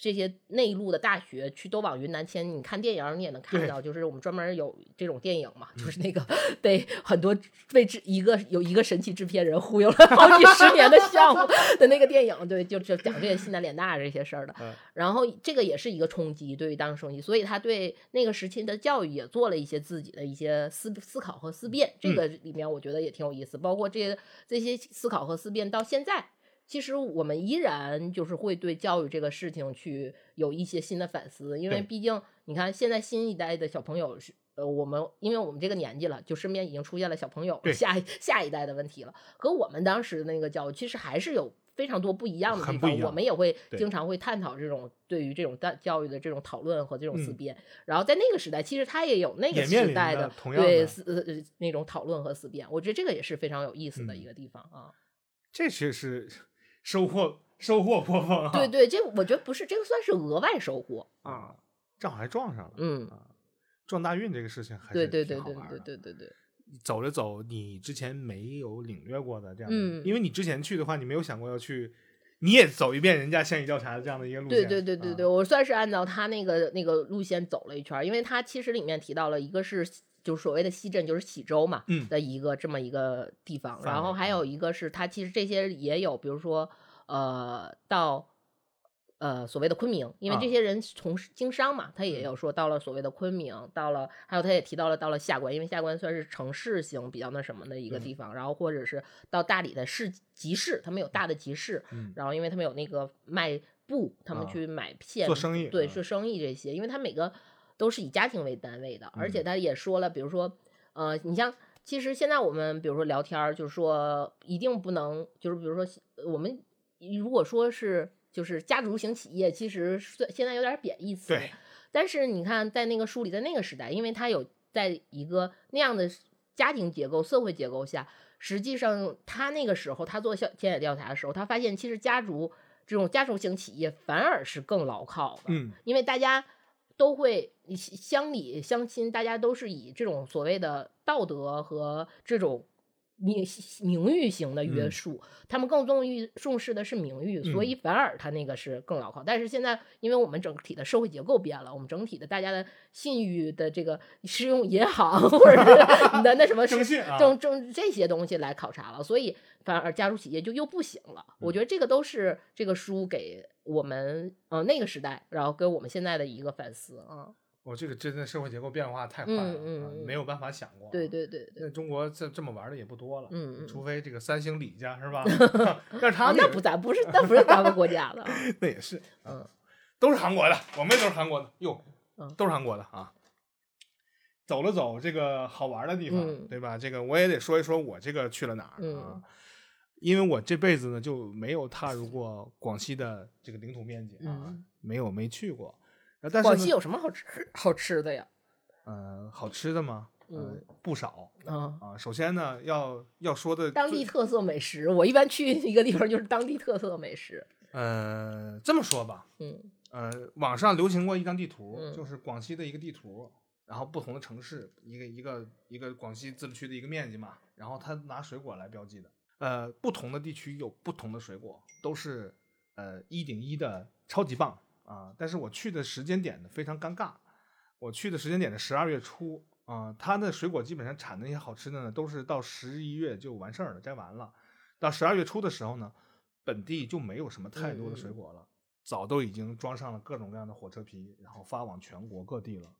这些内陆的大学去都往云南迁，你看电影你也能看到，就是我们专门有这种电影嘛，就是那个 被很多被制一个有一个神奇制片人忽悠了好几十年的项目 的那个电影，对，就就讲这些西南联大这些事儿的。嗯然后这个也是一个冲击，对于当时冲击，所以他对那个时期的教育也做了一些自己的一些思思考和思辨。这嗯个里面我觉得也挺有意思，包括这些这些思考和思辨到现在。其实我们依然就是会对教育这个事情去有一些新的反思，因为毕竟你看现在新一代的小朋友是呃，我们因为我们这个年纪了，就身边已经出现了小朋友对。下下一代的问题了，和我们当时的那个教育其实还是有非常多不一样的地方，我们也会经常会探讨这种对于这种大教育的这种讨论和这种思嗯。辨。然后在那个时代，其实他也有那个时代的对思呃呃那种讨论和思辨，我觉得这个也是非常有意思的一嗯。个地方啊。这确实收获收获颇丰啊！对对，这我觉得不是这个算是额外收获啊。啊，正好还撞上了。嗯，啊，撞大运这个事情还是对对对挺好玩的对对对对，走着走，你之前没有领略过的这样的，嗯因为你之前去的话，你没有想过要去，你也走一遍人家县域调查的这样的一个路线。对对对对对，啊我算是按照他那个那个路线走了一圈儿，因为他其实里面提到了一个是就是所谓的西镇，就是喜洲嘛，嗯。的一个这么一个地方，然后还有一个是它其实这些也有，比如说呃到。呃，所谓的昆明，因为这啊。些人从事经商嘛，他也嗯。有说到了所谓的昆明，到了，还有他也提到了到了下关，因为下关算是城市型比较那什么的一个嗯。地方，然后或者是到大理的市集市，他们有大的集市，嗯。然后因为他们有那个卖布，他们啊去买片、做生意对，啊。做生意这些，因为他每个都是以家庭为单位的，而且嗯。他也说了，比如说，呃，你像其实现在我们比如说聊天儿，就是说一定不能，就是比如说我们如果说是就是家族型企业，其实是现在有点贬义词，对，但是你看，在那个书里，在那个时代，因为他有在一个那样的家庭结构、社会结构下，实际上他那个时候他做校田野调查的时候，他发现其实家族这种家族型企业反而是更牢靠的，嗯。因为大家都会乡里乡亲，大家都是以这种所谓的道德和这种名名誉型的约嗯束，他们更重于重视的是名誉，所嗯以反而他那个是更牢靠。但是现在，因为我们整体的社会结构变了，我们整体的大家的信誉的这个是用银行或者是 你的那什么是征信啊征征这些东西来考察了，所以反而家族企业就又不行了。我觉得这个都是这个书给我们呃那个时代，然后跟我们现在的一个反思啊。我这个真的社会结构变化太快了，没有办法想过。对对对中国这这么玩的也不多了，除非这个三星李家是吧？但是他啊，们也那不咱不是那不是咱们国家的啊。那也是，嗯，都是韩国的，我们都是韩国的，哟嗯，都是韩国的啊。走了走这个好玩的地方，嗯对吧？这个我也得说一说我这个去了哪儿啊嗯？因为我这辈子呢就没有踏入过广西的这个领土面积啊，嗯没有没去过。呃但是广西有什么好吃好吃的呀？呃好吃的吗？呃嗯，不少啊，啊。首先呢，要要说的当地特色美食，我一般去一个地方就是当地特色美食。呃这么说吧，嗯呃，网上流行过一张地图，嗯就是广西的一个地图，然后不同的城市，一个一个一个广西自治区的一个面积嘛，然后他拿水果来标记的。呃，不同的地区有不同的水果，都是呃一顶一的超级棒啊、但是我去的时间点呢非常尴尬，我去的时间点是十二月初啊、它的水果基本上产的那些好吃的呢，都是到十一月就完事儿了，摘完了。到十二月初的时候呢，本地就没有什么太多的水果了。早都已经装上了各种各样的火车皮，然后发往全国各地了。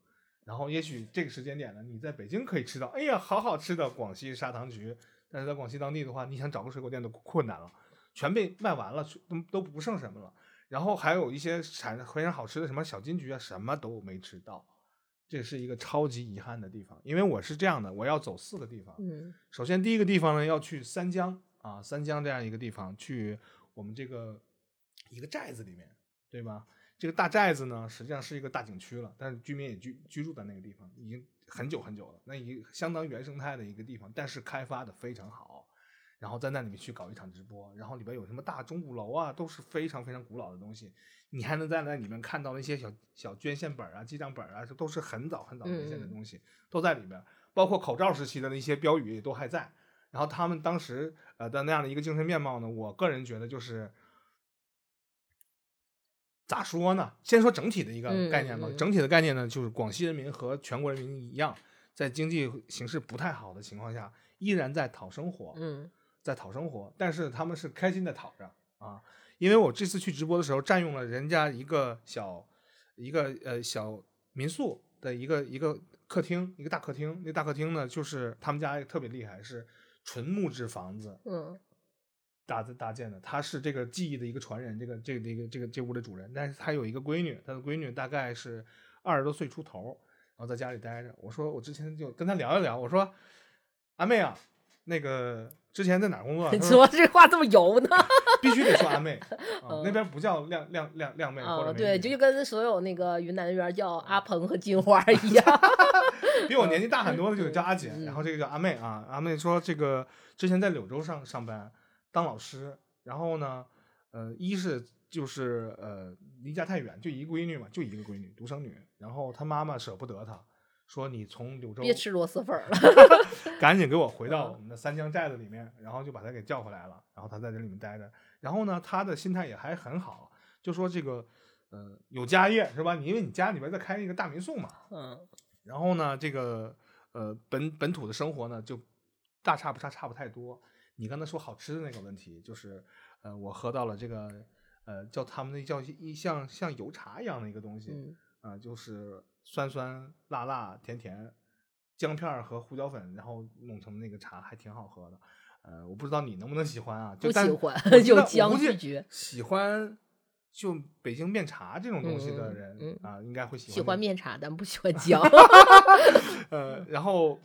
然后也许这个时间点呢，你在北京可以吃到，哎呀，好好吃的广西砂糖橘，但是在广西当地的话，你想找个水果店都困难了，全被卖完了，都都不剩什么了。然后还有一些产非常好吃的什么小金桔啊，什么都没吃到，这是一个超级遗憾的地方。因为我是这样的，我要走四个地方。嗯首先第一个地方呢，要去三江啊，三江这样一个地方，去我们这个一个寨子里面，对吧？这个大寨子呢，实际上是一个大景区了，但是居民也居居住在那个地方，已经很久很久了，那一相当原生态的一个地方，但是开发的非常好。然后在那里面去搞一场直播，然后里边有什么大钟鼓楼啊，都是非常非常古老的东西。你还能在那里面看到那些小小捐献本啊、记账本啊，这都是很早很早年献的东西，都在里边。包括口罩时期的那些标语也都还在。然后他们当时呃的那样的一个精神面貌呢，我个人觉得就是咋说呢？先说整体的一个概念吧。嗯嗯整体的概念呢，就是广西人民和全国人民一样，在经济形势不太好的情况下，依然在讨生活。嗯在讨生活，但是他们是开心的讨着啊。因为我这次去直播的时候，占用了人家一个小一个呃小民宿的一个一个客厅，一个大客厅。那大客厅呢，就是他们家特别厉害，是纯木质房子嗯搭的搭建的。他是这个技艺的一个传人，这个这个这个这个这屋的主人。但是他有一个闺女，他的闺女大概是二十多岁出头，然后在家里待着。我说我之前就跟他聊一聊，我说阿妹啊，那个之前在哪儿工作啊？你说这话这么油呢？必须得说阿妹 那边不叫靓靓靓靓妹或对，就跟所有那个云南那边叫阿鹏和金花一样。比我年纪大很多的就叫阿姐，嗯然后这个叫阿妹啊。阿妹说这个之前在柳州上上班当老师，然后呢，呃，一是就是呃离家太远，就一个闺女嘛，就一个闺女，独生女，然后她妈妈舍不得她，说你从柳州别吃螺蛳粉了。赶紧给我回到嗯我们的三江寨子里面，然后就把他给叫回来了，然后他在这里面待着，然后呢，他的心态也还很好，就说这个呃有家业是吧？你因为你家里边在开一个大民宿嘛，嗯然后呢，这个呃本本土的生活呢就大差不差，差不太多。你刚才说好吃的那个问题，就是呃我喝到了这个呃叫他们那叫一像像油茶一样的一个东西，嗯啊、就是酸酸辣辣甜甜，姜片儿和胡椒粉，然后弄成那个茶，还挺好喝的。呃，我不知道你能不能喜欢啊？就喜欢我知就姜拒绝喜欢就北京面茶这种东西的嗯人嗯啊、应该会喜欢。喜欢面茶，但不喜欢姜。呃，然后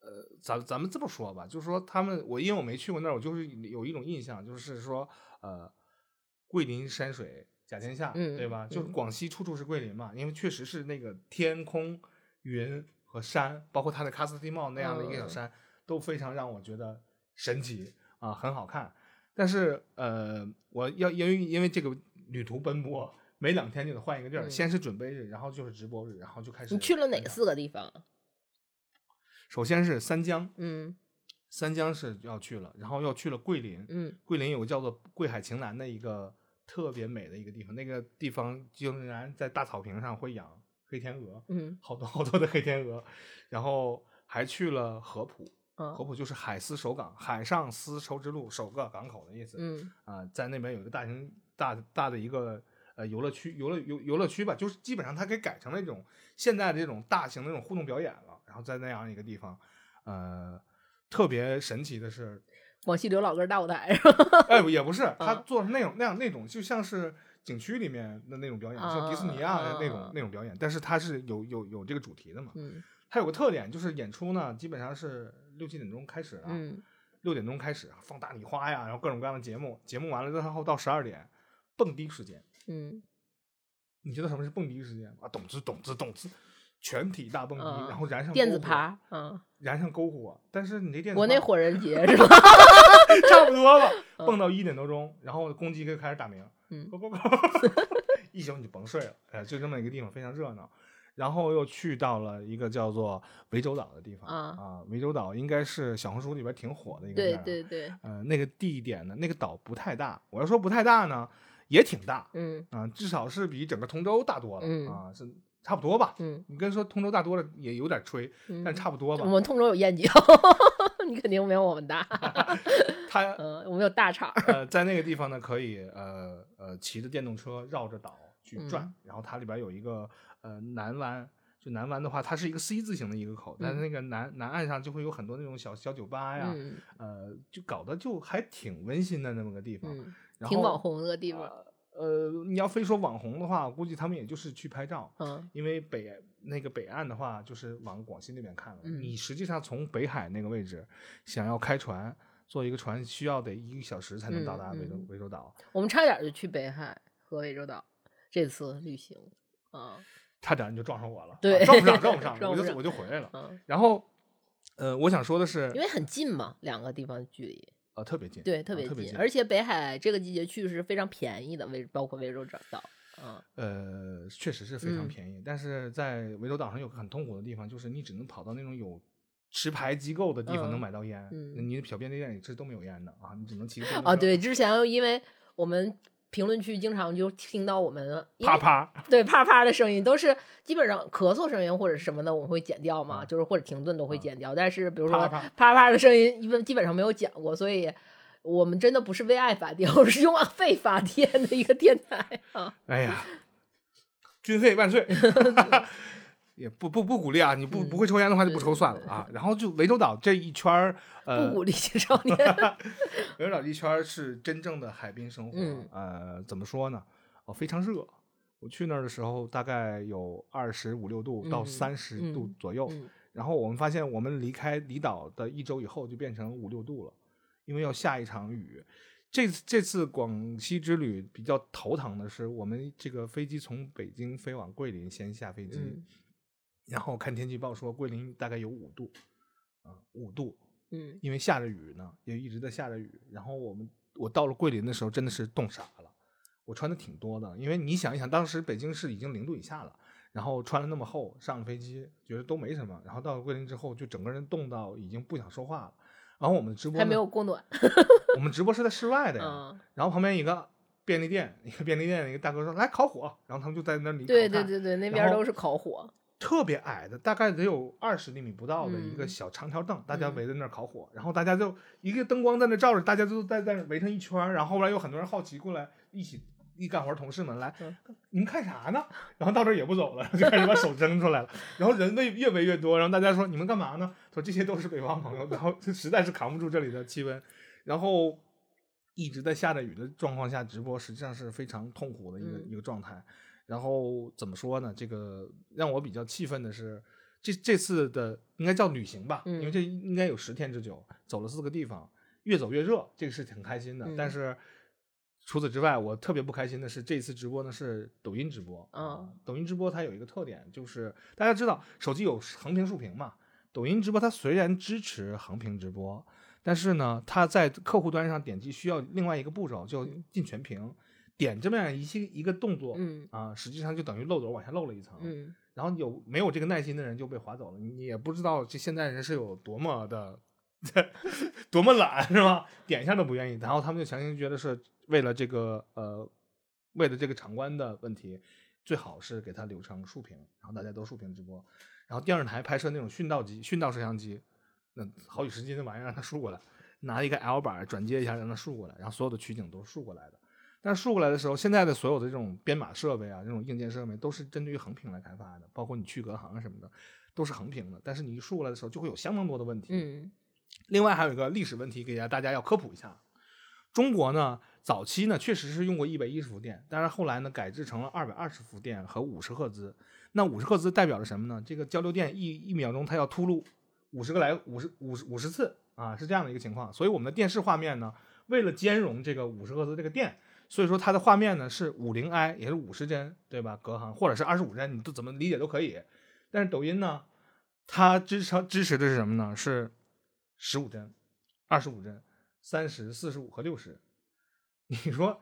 呃，咱咱们这么说吧，就是说他们，我因为我没去过那儿，我就是有一种印象，就是说呃，桂林山水甲天下，对嗯吧？就是嗯广西处处是桂林嘛，因为确实是那个天空、云和山，包括它的喀斯特地貌那样的一个小嗯山，都非常让我觉得神奇啊，很好看。但是呃，我要因为因为这个旅途奔波，每两天就得换一个地儿，嗯先是准备日，然后就是直播日，然后就开始。你去了哪？四个地方？首先是三江，嗯三江是要去了，然后又去了桂林。嗯桂林有个叫做桂海晴南的一个特别美的一个地方，那个地方竟然在大草坪上会养黑天鹅，嗯 好多好多的黑天鹅。然后还去了合浦，合啊浦就是海丝首港，海上丝绸之路首个港口的意思。嗯啊、在那边有一个大型大大的一个呃游乐区，游乐游游乐区吧，就是基本上它给改成那种现在的这种大型的那种互动表演了。然后在那样一个地方，呃，特别神奇的是，广西刘老根大舞台。哎，也不是，他啊做成那种那样那种，就像是景区里面的那种表演，像迪士尼啊啊那种那种表演，但是它是有有有这个主题的嘛。嗯它有个特点，就是演出呢，基本上是六七点钟开始啊，嗯六点钟开始放大礼花呀，然后各种各样的节目，节目完了之后到十二点，蹦迪时间。嗯你知道什么是蹦迪时间吗？啊，懂之懂之懂之，全体大蹦迪，嗯然后燃上电子篝火，嗯，燃上篝火。但是你这电子国内火人节 是吧？差不多吧，嗯蹦到一点多钟，然后公鸡就开始打鸣，嗯咕咕咕，一宿你就甭睡了，哎，就这么一个地方，非常热闹。然后又去到了一个叫做涠洲岛的地方啊涠洲岛应该是小红书里边挺火的一个地对儿啊对对，呃，那个地点呢，那个岛不太大。我要说不太大呢，也挺大嗯啊、至少是比整个通州大多了、嗯啊，是差不多吧。嗯你跟说通州大多了也有点吹，嗯，但差不多吧我。们通州有燕郊，你肯定没有我们大。他嗯，我们有大厂。呃，在那个地方呢，可以呃呃骑着电动车绕着岛去转，嗯然后它里边有一个呃南湾，就南湾的话，它是一个 C 字形的一个口，但是嗯那个南南岸上就会有很多那种小小酒吧呀，嗯呃，就搞得就还挺温馨的那么个地方。嗯，然后挺网红那个地方，呃，你要非说网红的话，估计他们也就是去拍照，嗯因为北那个北岸的话，就是往广西那边看了。嗯你实际上从北海那个位置想要开船，坐一个船需要得一个小时才能到达涠洲涠洲岛，我们差点就去北海和涠洲岛这次旅行啊，差点你就撞上我了，对啊 撞不上，撞不上，撞不上我就我就回来了。嗯，然后，呃，我想说的是因，为很近嘛，两个地方距离，呃，特别近，对，啊特别近，特别近，而且北海这个季节去是非常便宜的，微包括涠洲岛，嗯。呃，确实是非常嗯。便宜，但是在涠洲岛上有个很痛苦的地方，就是你只能跑到那种有持牌机构的地方能嗯买到烟，嗯。你的小便利店里是都没有烟的啊，你只能骑个电动啊，对，之前因为我们评论区经常就听到我们啪啪，对啪啪的声音，都是基本上咳嗽声音或者什么的，我们会剪掉嘛，啊就是或者停顿都会啊剪掉。但是比如说啪啪啪啪的声音，一般基本上没有讲过，所以我们真的不是为爱发电，我是用肺发电的一个电台啊。哎呀，军费万岁！也不不不鼓励啊，你不不会抽烟的话就不抽算了啊。然后就涠洲岛这一圈儿，呃不，鼓励青少年。涠洲岛一圈儿是真正的海滨生活，嗯呃，怎么说呢？哦，非常热。我去那儿的时候，大概有二十五六度到嗯三十度嗯左右。嗯然后我们发现，我们离开离岛的一周以后，就变成五六度了，因为要下一场雨。这次这次广西之旅比较头疼的是，我们这个飞机从北京飞往桂林，先下飞机，嗯然后看天气预报说桂林大概有五度，啊、五度，嗯因为下着雨呢，也一直在下着雨。然后我们我到了桂林的时候，真的是冻傻了。我穿的挺多的，因为你想一想，当时北京市已经零度以下了，然后穿了那么厚，上了飞机觉得都没什么，然后到了桂林之后，就整个人冻到已经不想说话了。然后我们的直播还没有供暖。我们直播是在室外的呀，嗯，然后旁边一个便利店，一个便利店的一个大哥说来烤火，然后他们就在那里对对对对，那边都是烤火。特别矮的，大概得有二十厘米不到的一个嗯小长条凳，大家嗯围在那儿烤火，然后大家就一个灯光在那照着，大家就在在那围成一圈儿，然后后来有很多人好奇过来一起一干活，同事们来，嗯你们看啥呢？然后到这儿也不走了，就开始把手伸出来了，然后人围越围越多，然后大家说你们干嘛呢？说这些都是北方朋友，然后就实在是扛不住这里的气温，然后一直在下着雨的状况下直播，实际上是非常痛苦的一个、嗯一个状态。然后怎么说呢？这个让我比较气愤的是，这这次的应该叫旅行吧，因为嗯这应该有十天之久，走了四个地方，越走越热，这个是挺开心的。但嗯是除此之外，我特别不开心的是，这次直播呢是抖音直播啊嗯。抖音直播它有一个特点，就是大家知道手机有横屏、竖屏嘛。抖音直播它虽然支持横屏直播，但是呢，它在客户端上点击需要另外一个步骤，就嗯进全屏，点这么样一些一个动作，嗯啊，实际上就等于漏斗往下漏了一层。嗯然后有没有这个耐心的人就被划走了，你也不知道这现在人是有多么的 多么懒是吧？点一下都不愿意，然后他们就强行觉得是为了这个呃，为了这个场观的问题，最好是给他留成竖屏，然后大家都竖屏直播，然后电视台拍摄那种殉道机、殉道摄像机，那好几十斤的玩意儿让它竖过来，拿一个 L 板转接一下让它竖过来，然后所有的取景都是竖过来的。但是竖过来的时候，现在的所有的这种编码设备啊，这种硬件设备都是针对于横屏来开发的，包括你去隔行啊什么的，都是横屏的。但是你一竖过来的时候，就会有相当多的问题。嗯另外还有一个历史问题，给大家要科普一下。中国呢，早期呢确实是用过一百一十伏电，但是后来呢改制成了二百二十伏电和五十赫兹。那五十赫兹代表着什么呢？这个交流电一一秒钟它要突入五十个来五十五十五十次啊，是这样的一个情况。所以我们的电视画面呢，为了兼容这个五十赫兹这个电，所以说它的画面呢是五零 i，也是五十帧，对吧？隔行或者是二十五帧，你都怎么理解都可以。但是抖音呢，它支持支持的是什么呢？是十五帧、二十五帧、三十、四十五和六十。你说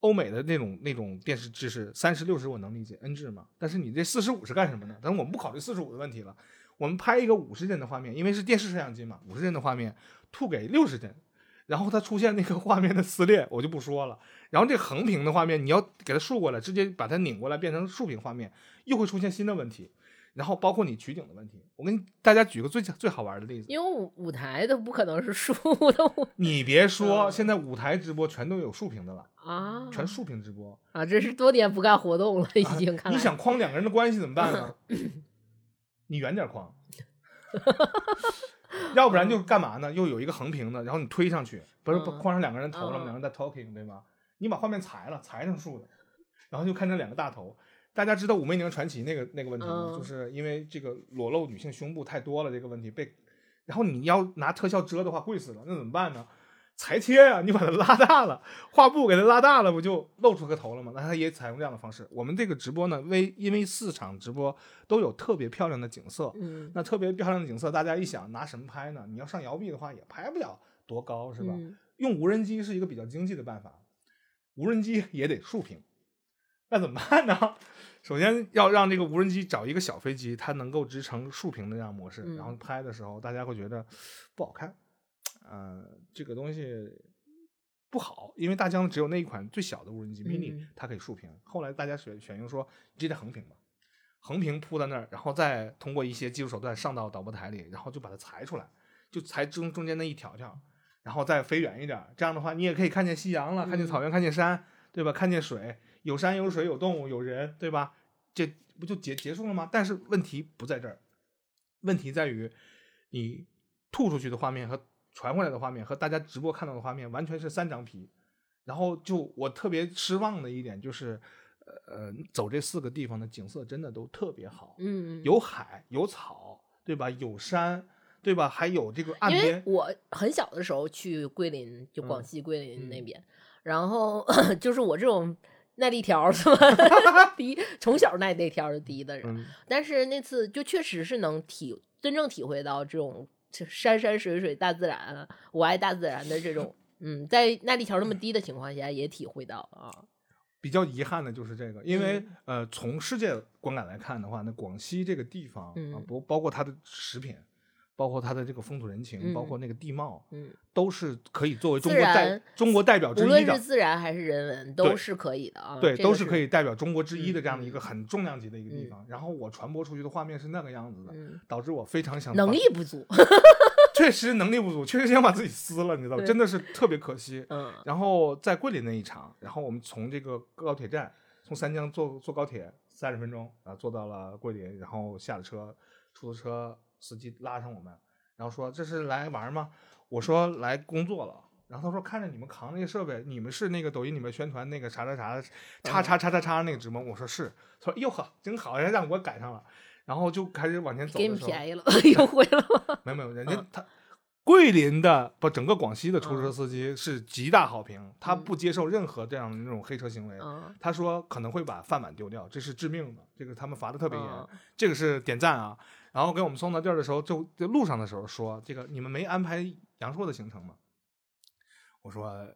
欧美的那种那种电视制式，三十六十我能理解，N 制嘛。但是你这四十五是干什么呢？但是我们不考虑四十五的问题了，我们拍一个五十帧的画面，因为是电视摄像机嘛，五十帧的画面吐给六十帧，然后它出现那个画面的撕裂，我就不说了。然后这横屏的画面，你要给它竖过来，直接把它拧过来变成竖屏画面，又会出现新的问题。然后包括你取景的问题，我跟大家举个最最好玩的例子，因为舞舞台都不可能是竖的你别 说，嗯现在舞台直播全都有竖屏的了，啊，全竖屏直播。啊，这是多年不干活动了，已经。你想框两个人的关系怎么办呢？你远点框，要不然就干嘛呢？又有一个横屏的，然后你推上去，不是嗯框上两个人头了吗？嗯两个人在 talking 对吗？你把画面裁了，裁成竖的，然后就看成两个大头。大家知道《武媚娘传奇》那个那个问题吗？嗯就是因为这个裸露女性胸部太多了，这个问题被，然后你要拿特效遮的话贵死了，那怎么办呢？裁切呀、你把它拉大了，画布给它拉大了，不就露出个头了吗？那它也采用这样的方式。我们这个直播呢，为因为四场直播都有特别漂亮的景色，嗯，那特别漂亮的景色，大家一想拿什么拍呢？你要上摇臂的话，也拍不了多高，是吧？嗯用无人机是一个比较经济的办法，无人机也得竖屏，那怎么办呢？首先要让这个无人机找一个小飞机，它能够支撑竖屏的这样模式，嗯然后拍的时候大家会觉得不好看，呃，这个东西不好，因为大疆只有那一款最小的无人机 mini，、嗯它可以竖屏。后来大家选选用说，你直接横屏吧，横屏铺在那儿，然后再通过一些技术手段上到导播台里，然后就把它裁出来，就裁中中间那一条条，然后再飞远一点儿。这样的话，你也可以看见夕阳了，看见嗯草原，看见山，对吧？看见水，有山有水有动物有人，对吧？这不就结结束了吗？但是问题不在这儿，问题在于你吐出去的画面和传过来的画面和大家直播看到的画面完全是三张皮。然后就我特别失望的一点就是，呃呃，走这四个地方的景色真的都特别好，嗯，有海有草，对吧？有山，对吧？还有这个岸边，我很小的时候去桂林，就广嗯西桂林那嗯边，然后 就是我这种耐力条儿是吧 低，从小耐力条儿就低的人，嗯但是那次就确实是能体真正体会到这种这山山水水大自然，我爱大自然的这种，嗯，在耐力条那么低的情况下也体会到啊，比较遗憾的就是这个，因为、嗯。呃，从世界观感来看的话，那广西这个地方啊，嗯。不包括它的食品，包括它的这个风土人情，包括那个地貌，嗯，都是可以作为中国代中国代表之一的无论是。自然还是人文都是可以的啊，对，都是可以代表中国之一的这样的嗯一个很重量级的一个地嗯方。然后我传播出去的画面是那个样子的，嗯，导致我非常想能力不足，确实能力不足，确实想把自己撕了，你知道吗？真的是特别可惜。嗯然后在桂林那一场，然后我们从这个高铁站，从三江坐坐高铁三十分钟啊，坐到了桂林，然后下了车，出租车司机拉上我们，然后说这是来玩吗？我说来工作了。然后他说看着你们扛那个设备，你们是那个抖音里面宣传那个啥啥啥叉叉叉叉叉那个直播？我说是。他说哟呵，真好，人家让我赶上了。然后就开始往前走给的时候，你便宜了，优惠了？没有没有，人家嗯他桂林的不整个广西的出租车嗯司机是极大好评，他嗯不接受任何这样的那种黑车行为。嗯他说可能会把饭碗丢掉，这是致命的，这个他们罚的特别严，嗯这个是点赞啊。然后给我们送到地儿的时候，就在路上的时候说，这个你们没安排杨朔的行程吗？我说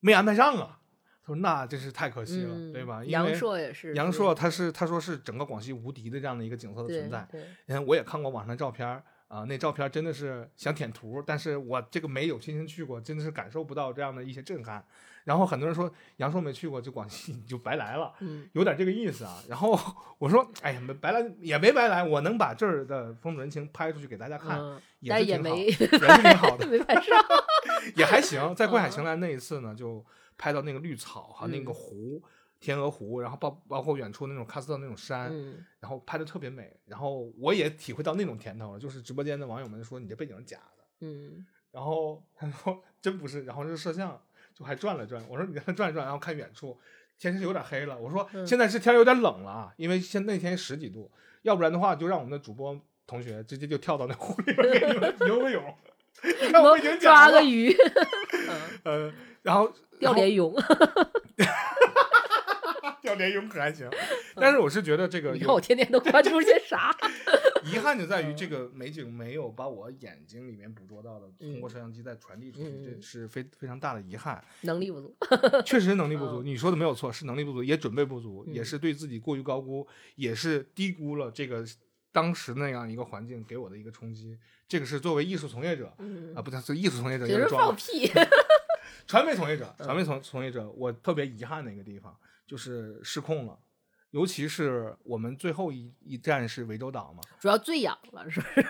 没安排上啊。他说那真是太可惜了，嗯对吧？因阳为朔也是，杨朔他是他说是整个广西无敌的这样的一个景色的存在。对，嗯，我也看过网上的照片儿啊、那照片真的是想舔图，但是我这个没有亲身去过，真的是感受不到这样的一些震撼。然后很多人说杨朔没去过，就广西你 就白来了，嗯有点这个意思啊。然后我说，哎呀，没白来也没白来，我能把这儿的风土人情拍出去给大家看，嗯，也是挺好，也是挺好的，没拍上，也还行。在桂海嗯晴岚那一次呢，就拍到那个绿草和，那个嗯湖。天鹅湖，然后包包括远处那种喀斯特那种山，嗯然后拍的特别美，然后我也体会到那种甜头了，就是直播间的网友们说你这背景是假的，嗯。然后他说真不是，然后这是摄像，就还转了转，我说你让他转一转，然后看远处天是有点黑了，我说嗯现在是天有点冷了啊，因为现那天十几度，要不然的话就让我们的主播同学直接就跳到那湖里边给你们游个泳，你 看我背景假了抓个鱼，嗯，呃，然后钓鲢鳙，钓鲢鳙可还行，但是我是觉得这个有你看我天天都关注些啥？遗憾就在于嗯。这个美景没有把我眼睛里面捕捉到的，通过嗯。摄像机再传递出去，嗯。这是非非常大的遗憾。能力不足，确实能力不足，嗯。你说的没有错，是能力不足，也准备不足，也嗯。是对自己过于高估，也是低估了这个当时那样一个环境给我的一个冲击。这个是作为艺术从业者嗯。啊，，不是是艺术从业者，只是放屁，传媒从业者，嗯传媒从从业者，我特别遗憾的一个地方就是失控了。尤其是我们最后一一站是涠洲岛嘛，主要醉氧了，是不是？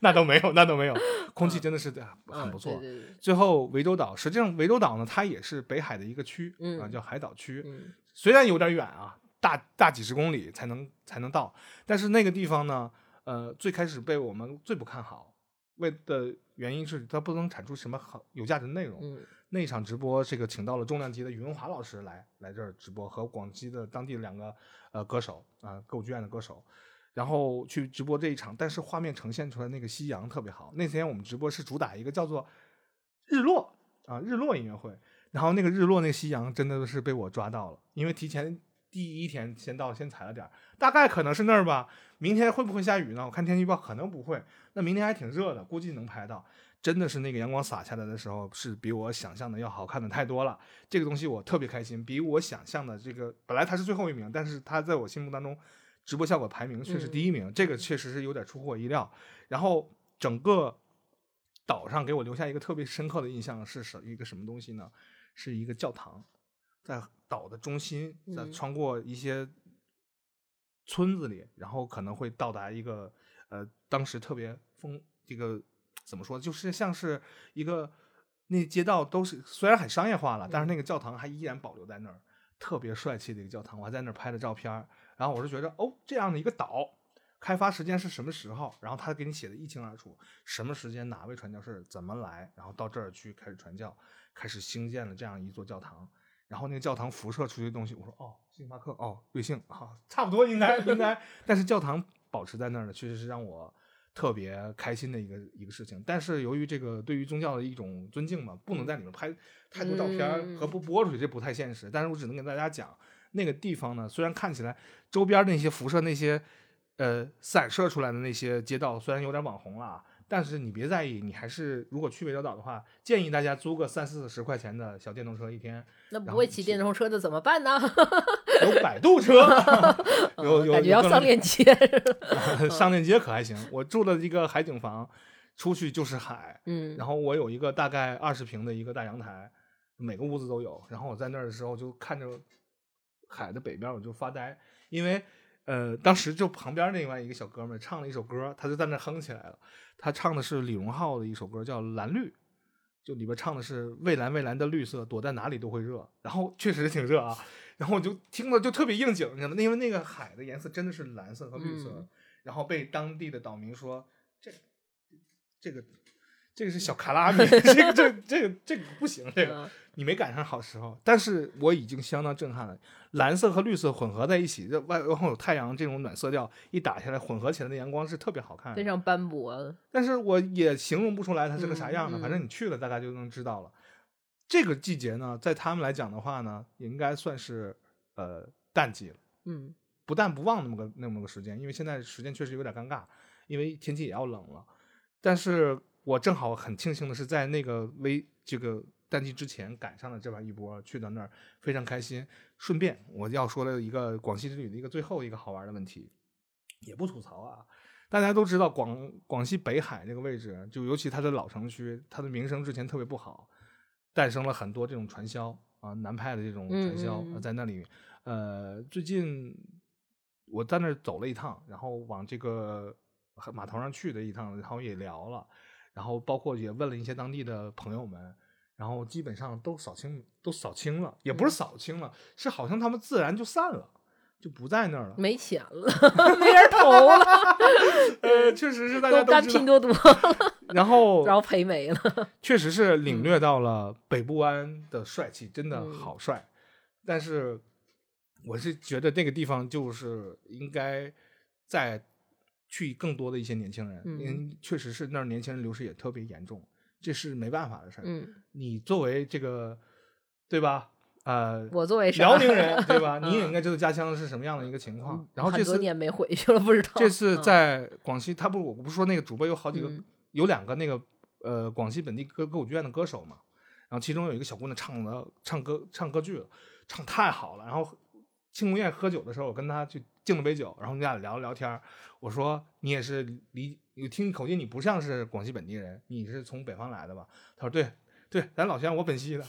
那都没有，那都没有，空气嗯真的是很嗯不错。对对对，最后涠洲岛，实际上涠洲岛呢，它也是北海的一个区啊、嗯叫海岛区。嗯虽然有点远啊，大大几十公里才能才能到。但是那个地方呢，呃，最开始被我们最不看好，为的原因是它不能产出什么好有价值的内容。那场直播，这个请到了重量级的宇文华老师来来这儿直播，和广西的当地两个呃歌手啊、歌舞剧院的歌手，然后去直播这一场，但是画面呈现出来那个夕阳特别好。那天我们直播是主打一个叫做日落啊日落音乐会，然后那个日落那夕阳真的是被我抓到了，因为提前第一天先到先踩了点儿，大概可能是那儿吧。明天会不会下雨呢？我看天气预报可能不会，那明天还挺热的，估计能拍到。真的是那个阳光洒下来的时候，是比我想象的要好看的太多了。这个东西我特别开心，比我想象的这个本来他是最后一名，但是他在我心目当中直播效果排名却是第一名，这个确实是有点出乎我意料。然后整个岛上给我留下一个特别深刻的印象是什一个什么东西呢？是一个教堂，在岛的中心，在嗯穿过一些村子里，然后可能会到达一个呃，当时特别风这个怎么说，就是像是一个那街道都是虽然很商业化了，但是那个教堂还依然保留在那儿，特别帅气的一个教堂，我还在那儿拍了照片儿。然后我是觉得，哦，这样的一个岛，开发时间是什么时候？然后他给你写的一清二楚，什么时间哪位传教士怎么来，然后到这儿去开始传教，开始兴建了这样一座教堂。然后那个教堂辐射出去的东西，我说哦，星巴克，哦，瑞幸，啊，差不多应该应该。但是教堂保持在那儿呢，确实是让我特别开心的一个一个事情。但是由于这个对于宗教的一种尊敬嘛，不能在里面拍太多照片和不播出去，这不太现实。但是我只能跟大家讲，那个地方呢，虽然看起来周边那些辐射那些呃散射出来的那些街道虽然有点网红了啊，但是你别在意，你还是如果去北角岛的话，建议大家租个三四十块钱的小电动车一天，那不会骑电动车的怎么办呢？有摆渡车，有有感觉要上链接。上链接可还行。我住的一个海景房，出去就是海，嗯，然后我有一个大概二十平的一个大阳台，每个屋子都有。然后我在那儿的时候就看着海的北边，我就发呆，因为呃，当时就旁边另外一个小哥们儿唱了一首歌，他就在那哼起来了。他唱的是李荣浩的一首歌，叫《蓝绿》，就里边唱的是蔚蓝蔚蓝的绿色，躲在哪里都会热。然后确实挺热啊，然后我就听了就特别应景，你知道吗？因为那个海的颜色真的是蓝色和绿色，嗯然后被当地的岛民说这这个这个是小卡拉米，这个这个这个这个不行，这个嗯你没赶上好时候。但是我已经相当震撼了，蓝色和绿色混合在一起，这外然后有太阳这种暖色调一打下来，混合起来的阳光是特别好看的非。常斑驳。但是我也形容不出来它是个啥样的，反正你去了大概就能知道了。这个季节呢，在他们来讲的话呢，也应该算是呃淡季了。嗯不淡不忘那么个那么个时间，因为现在时间确实有点尴尬，因为天气也要冷了。但是我正好很庆幸的是，在那个微这个淡季之前赶上了这把一波，去到那儿非常开心。顺便我要说的一个广西之旅的一个最后一个好玩的问题，也不吐槽啊。大家都知道广广西北海这个位置，就尤其它的老城区，它的名声之前特别不好，诞生了很多这种传销啊南派的这种传销，嗯嗯嗯。呃在那里，呃，最近我在那儿走了一趟，然后往这个码头上去的一趟，然后也聊了，然后包括也问了一些当地的朋友们，然后基本上都扫清，都扫清了，也不是扫清了，是好像他们自然就散了，就不在那儿了。没钱了，没人投了，呃，确实是大家都干。拼多多，然后然后赔没了。确实是领略到了北部湾的帅气，真的嗯好帅。但是我是觉得那个地方就是应该再去更多的一些年轻人，因为确实是那儿年轻人流失也特别严重，这是没办法的事儿。嗯，你作为这个对吧？呃，我作为辽宁人对吧？你也嗯应该知道家乡是什么样的一个情况。然后这次多年没回去了，不知道。这次嗯在广西，他不是我不是说那个主播有好几个，嗯有两个那个呃广西本地歌歌舞剧院的歌手嘛，然后其中有一个小姑娘唱的唱歌唱歌剧了，唱太好了。然后庆功宴喝酒的时候，我跟她去敬了杯酒，然后我们俩聊了聊天。我说你也是离你听你口音，你不像是广西本地人，你是从北方来的吧？她说对对，咱老乡我本溪的，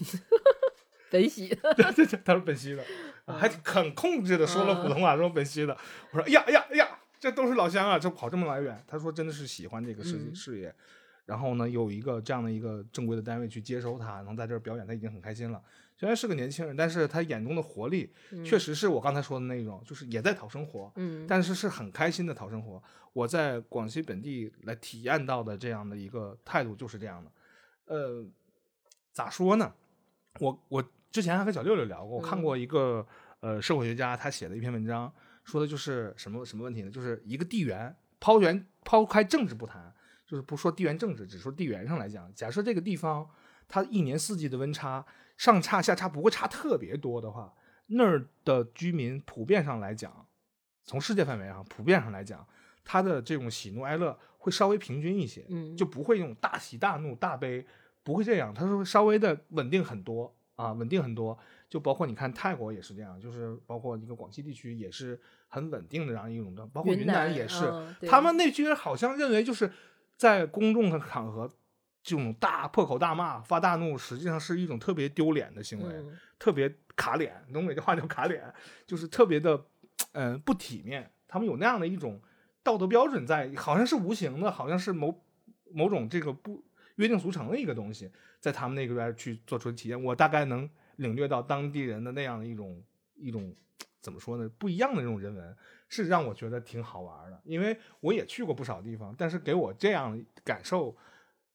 本溪的，对对对，他说本溪的，啊还很控制的说了普通话，说本溪的。我说哎呀哎呀哎呀，这都是老乡啊，就跑这么来远。他说真的是喜欢这个事、嗯事业，然后呢有一个这样的一个正规的单位去接收他，能在这儿表演，他已经很开心了。虽然是个年轻人，但是他眼中的活力，确实是我刚才说的那种，就是也在讨生活，嗯，但是是很开心的讨生活。我在广西本地来体验到的这样的一个态度就是这样的。呃，咋说呢？我我之前还和小六六聊过，我看嗯过一个呃社会学家他写的一篇文章，说的就是什么什么问题呢？就是一个地缘抛缘抛开政治不谈，就是不说地缘政治，只说地缘上来讲，假设这个地方它一年四季的温差上差下差不会差特别多的话，那儿的居民普遍上来讲，从世界范围上普遍上来讲，他的这种喜怒哀乐会稍微平均一些，嗯就不会那种大喜大怒大悲，不会这样，他说稍微的稳定很多啊，稳定很多。就包括你看泰国也是这样，就是包括一个广西地区也是很稳定的这样一种的，包括云南也是，他们那区人好像认为就是在公众的场合。这种大破口大骂、发大怒，实际上是一种特别丢脸的行为。嗯特别卡脸，东北这话叫卡脸，就是特别的，嗯、不体面。他们有那样的一种道德标准在，好像是无形的，好像是某某种这个不约定俗成的一个东西，在他们那个边去做出体验。我大概能领略到当地人的那样的一种一种怎么说呢，不一样的那种人文，是让我觉得挺好玩的。因为我也去过不少地方，但是给我这样感受。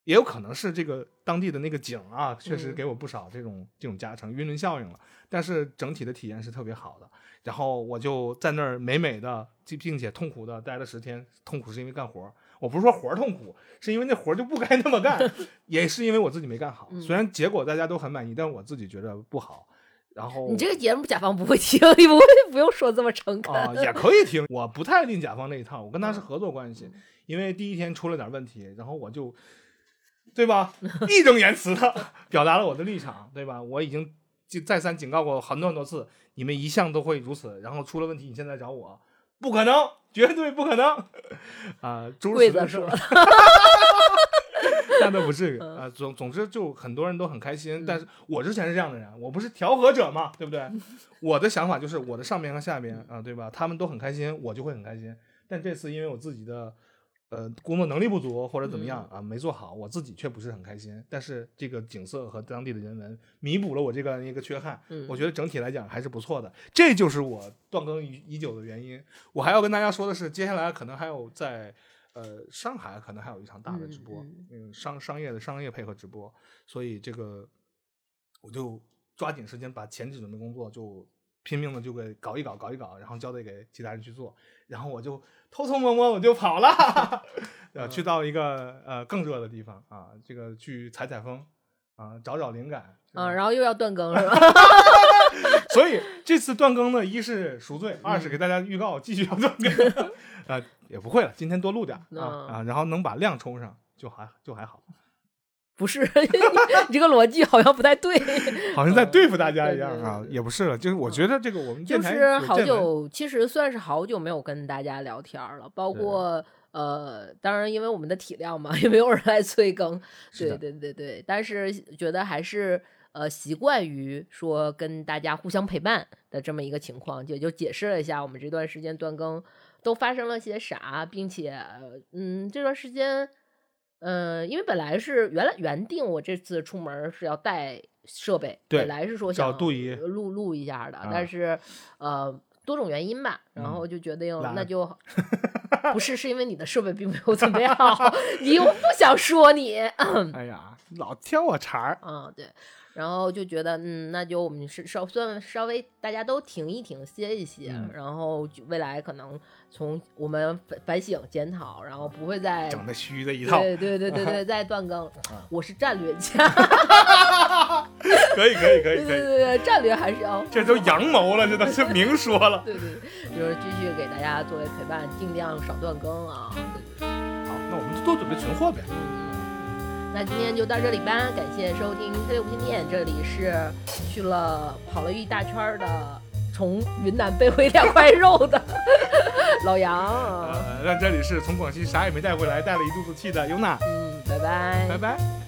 也有可能是这个当地的那个景啊，确实嗯给我不少这种这种加成，晕轮效应了。但是整体的体验是特别好的。然后我就在那儿美美的，并并且痛苦的待了十天。痛苦是因为干活儿，我不是说活儿痛苦，是因为那活儿就不该那么干，也是因为我自己没干好。嗯 虽然结果大家都很满意，但我自己觉得不好。然后你这个节目甲方不会听，你不会不用说这么诚恳。啊、也 可以听，我不太拎甲方那一套，我跟他是嗯合作关系。因为第一天出了点问题，然后我就，对吧，义正言辞的表达了我的立场，对吧？我已经就再三警告过很多很多次，你们一向都会如此，然后出了问题，你现在找我，不可能，绝对不可能，啊、诸如此类的事儿说的，那倒不至于嗯啊。总总之，就很多人都很开心。但是我之前是这样的人，我不是调和者嘛，对不对？我的想法就是我的上边和下边啊，对吧？他们都很开心，我就会很开心。但这次因为我自己的呃工作能力不足或者怎么样啊，没做好，我自己却不是很开心。但是这个景色和当地的人文弥补了我这个一个缺憾，嗯我觉得整体来讲还是不错的。这就是我断更已已久的原因。我还要跟大家说的是，接下来可能还有在。呃，上海可能还有一场大的直播，嗯嗯，商商业的商业配合直播，所以这个我就抓紧时间把前置准备工作就拼命的就给搞一搞，搞一搞，然后交代给其他人去做，然后我就偷偷摸摸我就跑了，呃，去到一个呃更热的地方啊，这个去采采风啊，找找灵感，啊，然后又要断更是吧？所以这次断更呢，一是赎罪，二是给大家预告继续要断更，啊，也不会了，今天多录点儿啊啊，然后能把量冲上就还就还好，不是，你这个逻辑好像不太对。好像在对付大家一样啊，也不是了，就是我觉得这个我们就是好久，其实算是好久没有跟大家聊天儿了，包括呃，当然因为我们的体量嘛，也没有人来催更，对对对对，但是觉得还是呃习惯于说跟大家互相陪伴的这么一个情况，也就解释了一下我们这段时间断更都发生了些啥，并且呃嗯这段时间。嗯，因为本来是原来原定我这次出门是要带设备，对本来是说想录录一下的，啊。但是呃多种原因吧，然嗯后就决定懒那。就 不是是因为你的设备并没有准备好，你又不想说你，哎呀，老挑我茬儿，嗯对，然后就觉得嗯那就我们是稍算稍微大家都停一停歇一歇，嗯然后就未来可能从我们反反省检讨，然后不会再整的虚的一套，对对对对对 再断更，我是战略家，可以可以可对对以可以，对对，战略还是要这都阳谋了，这都是明说了。对对，对就是继续给大家作为陪伴，尽量少断更啊。对对对，好，那我们就多准备存货呗。嗯，那今天就到这里吧，感谢收听《特六不经典》，这里是去了跑了一大圈儿的，从云南背回两块肉的老杨。呃，那这里是从广西啥也没带回来，带了一肚子气的尤娜，嗯，拜拜，拜拜。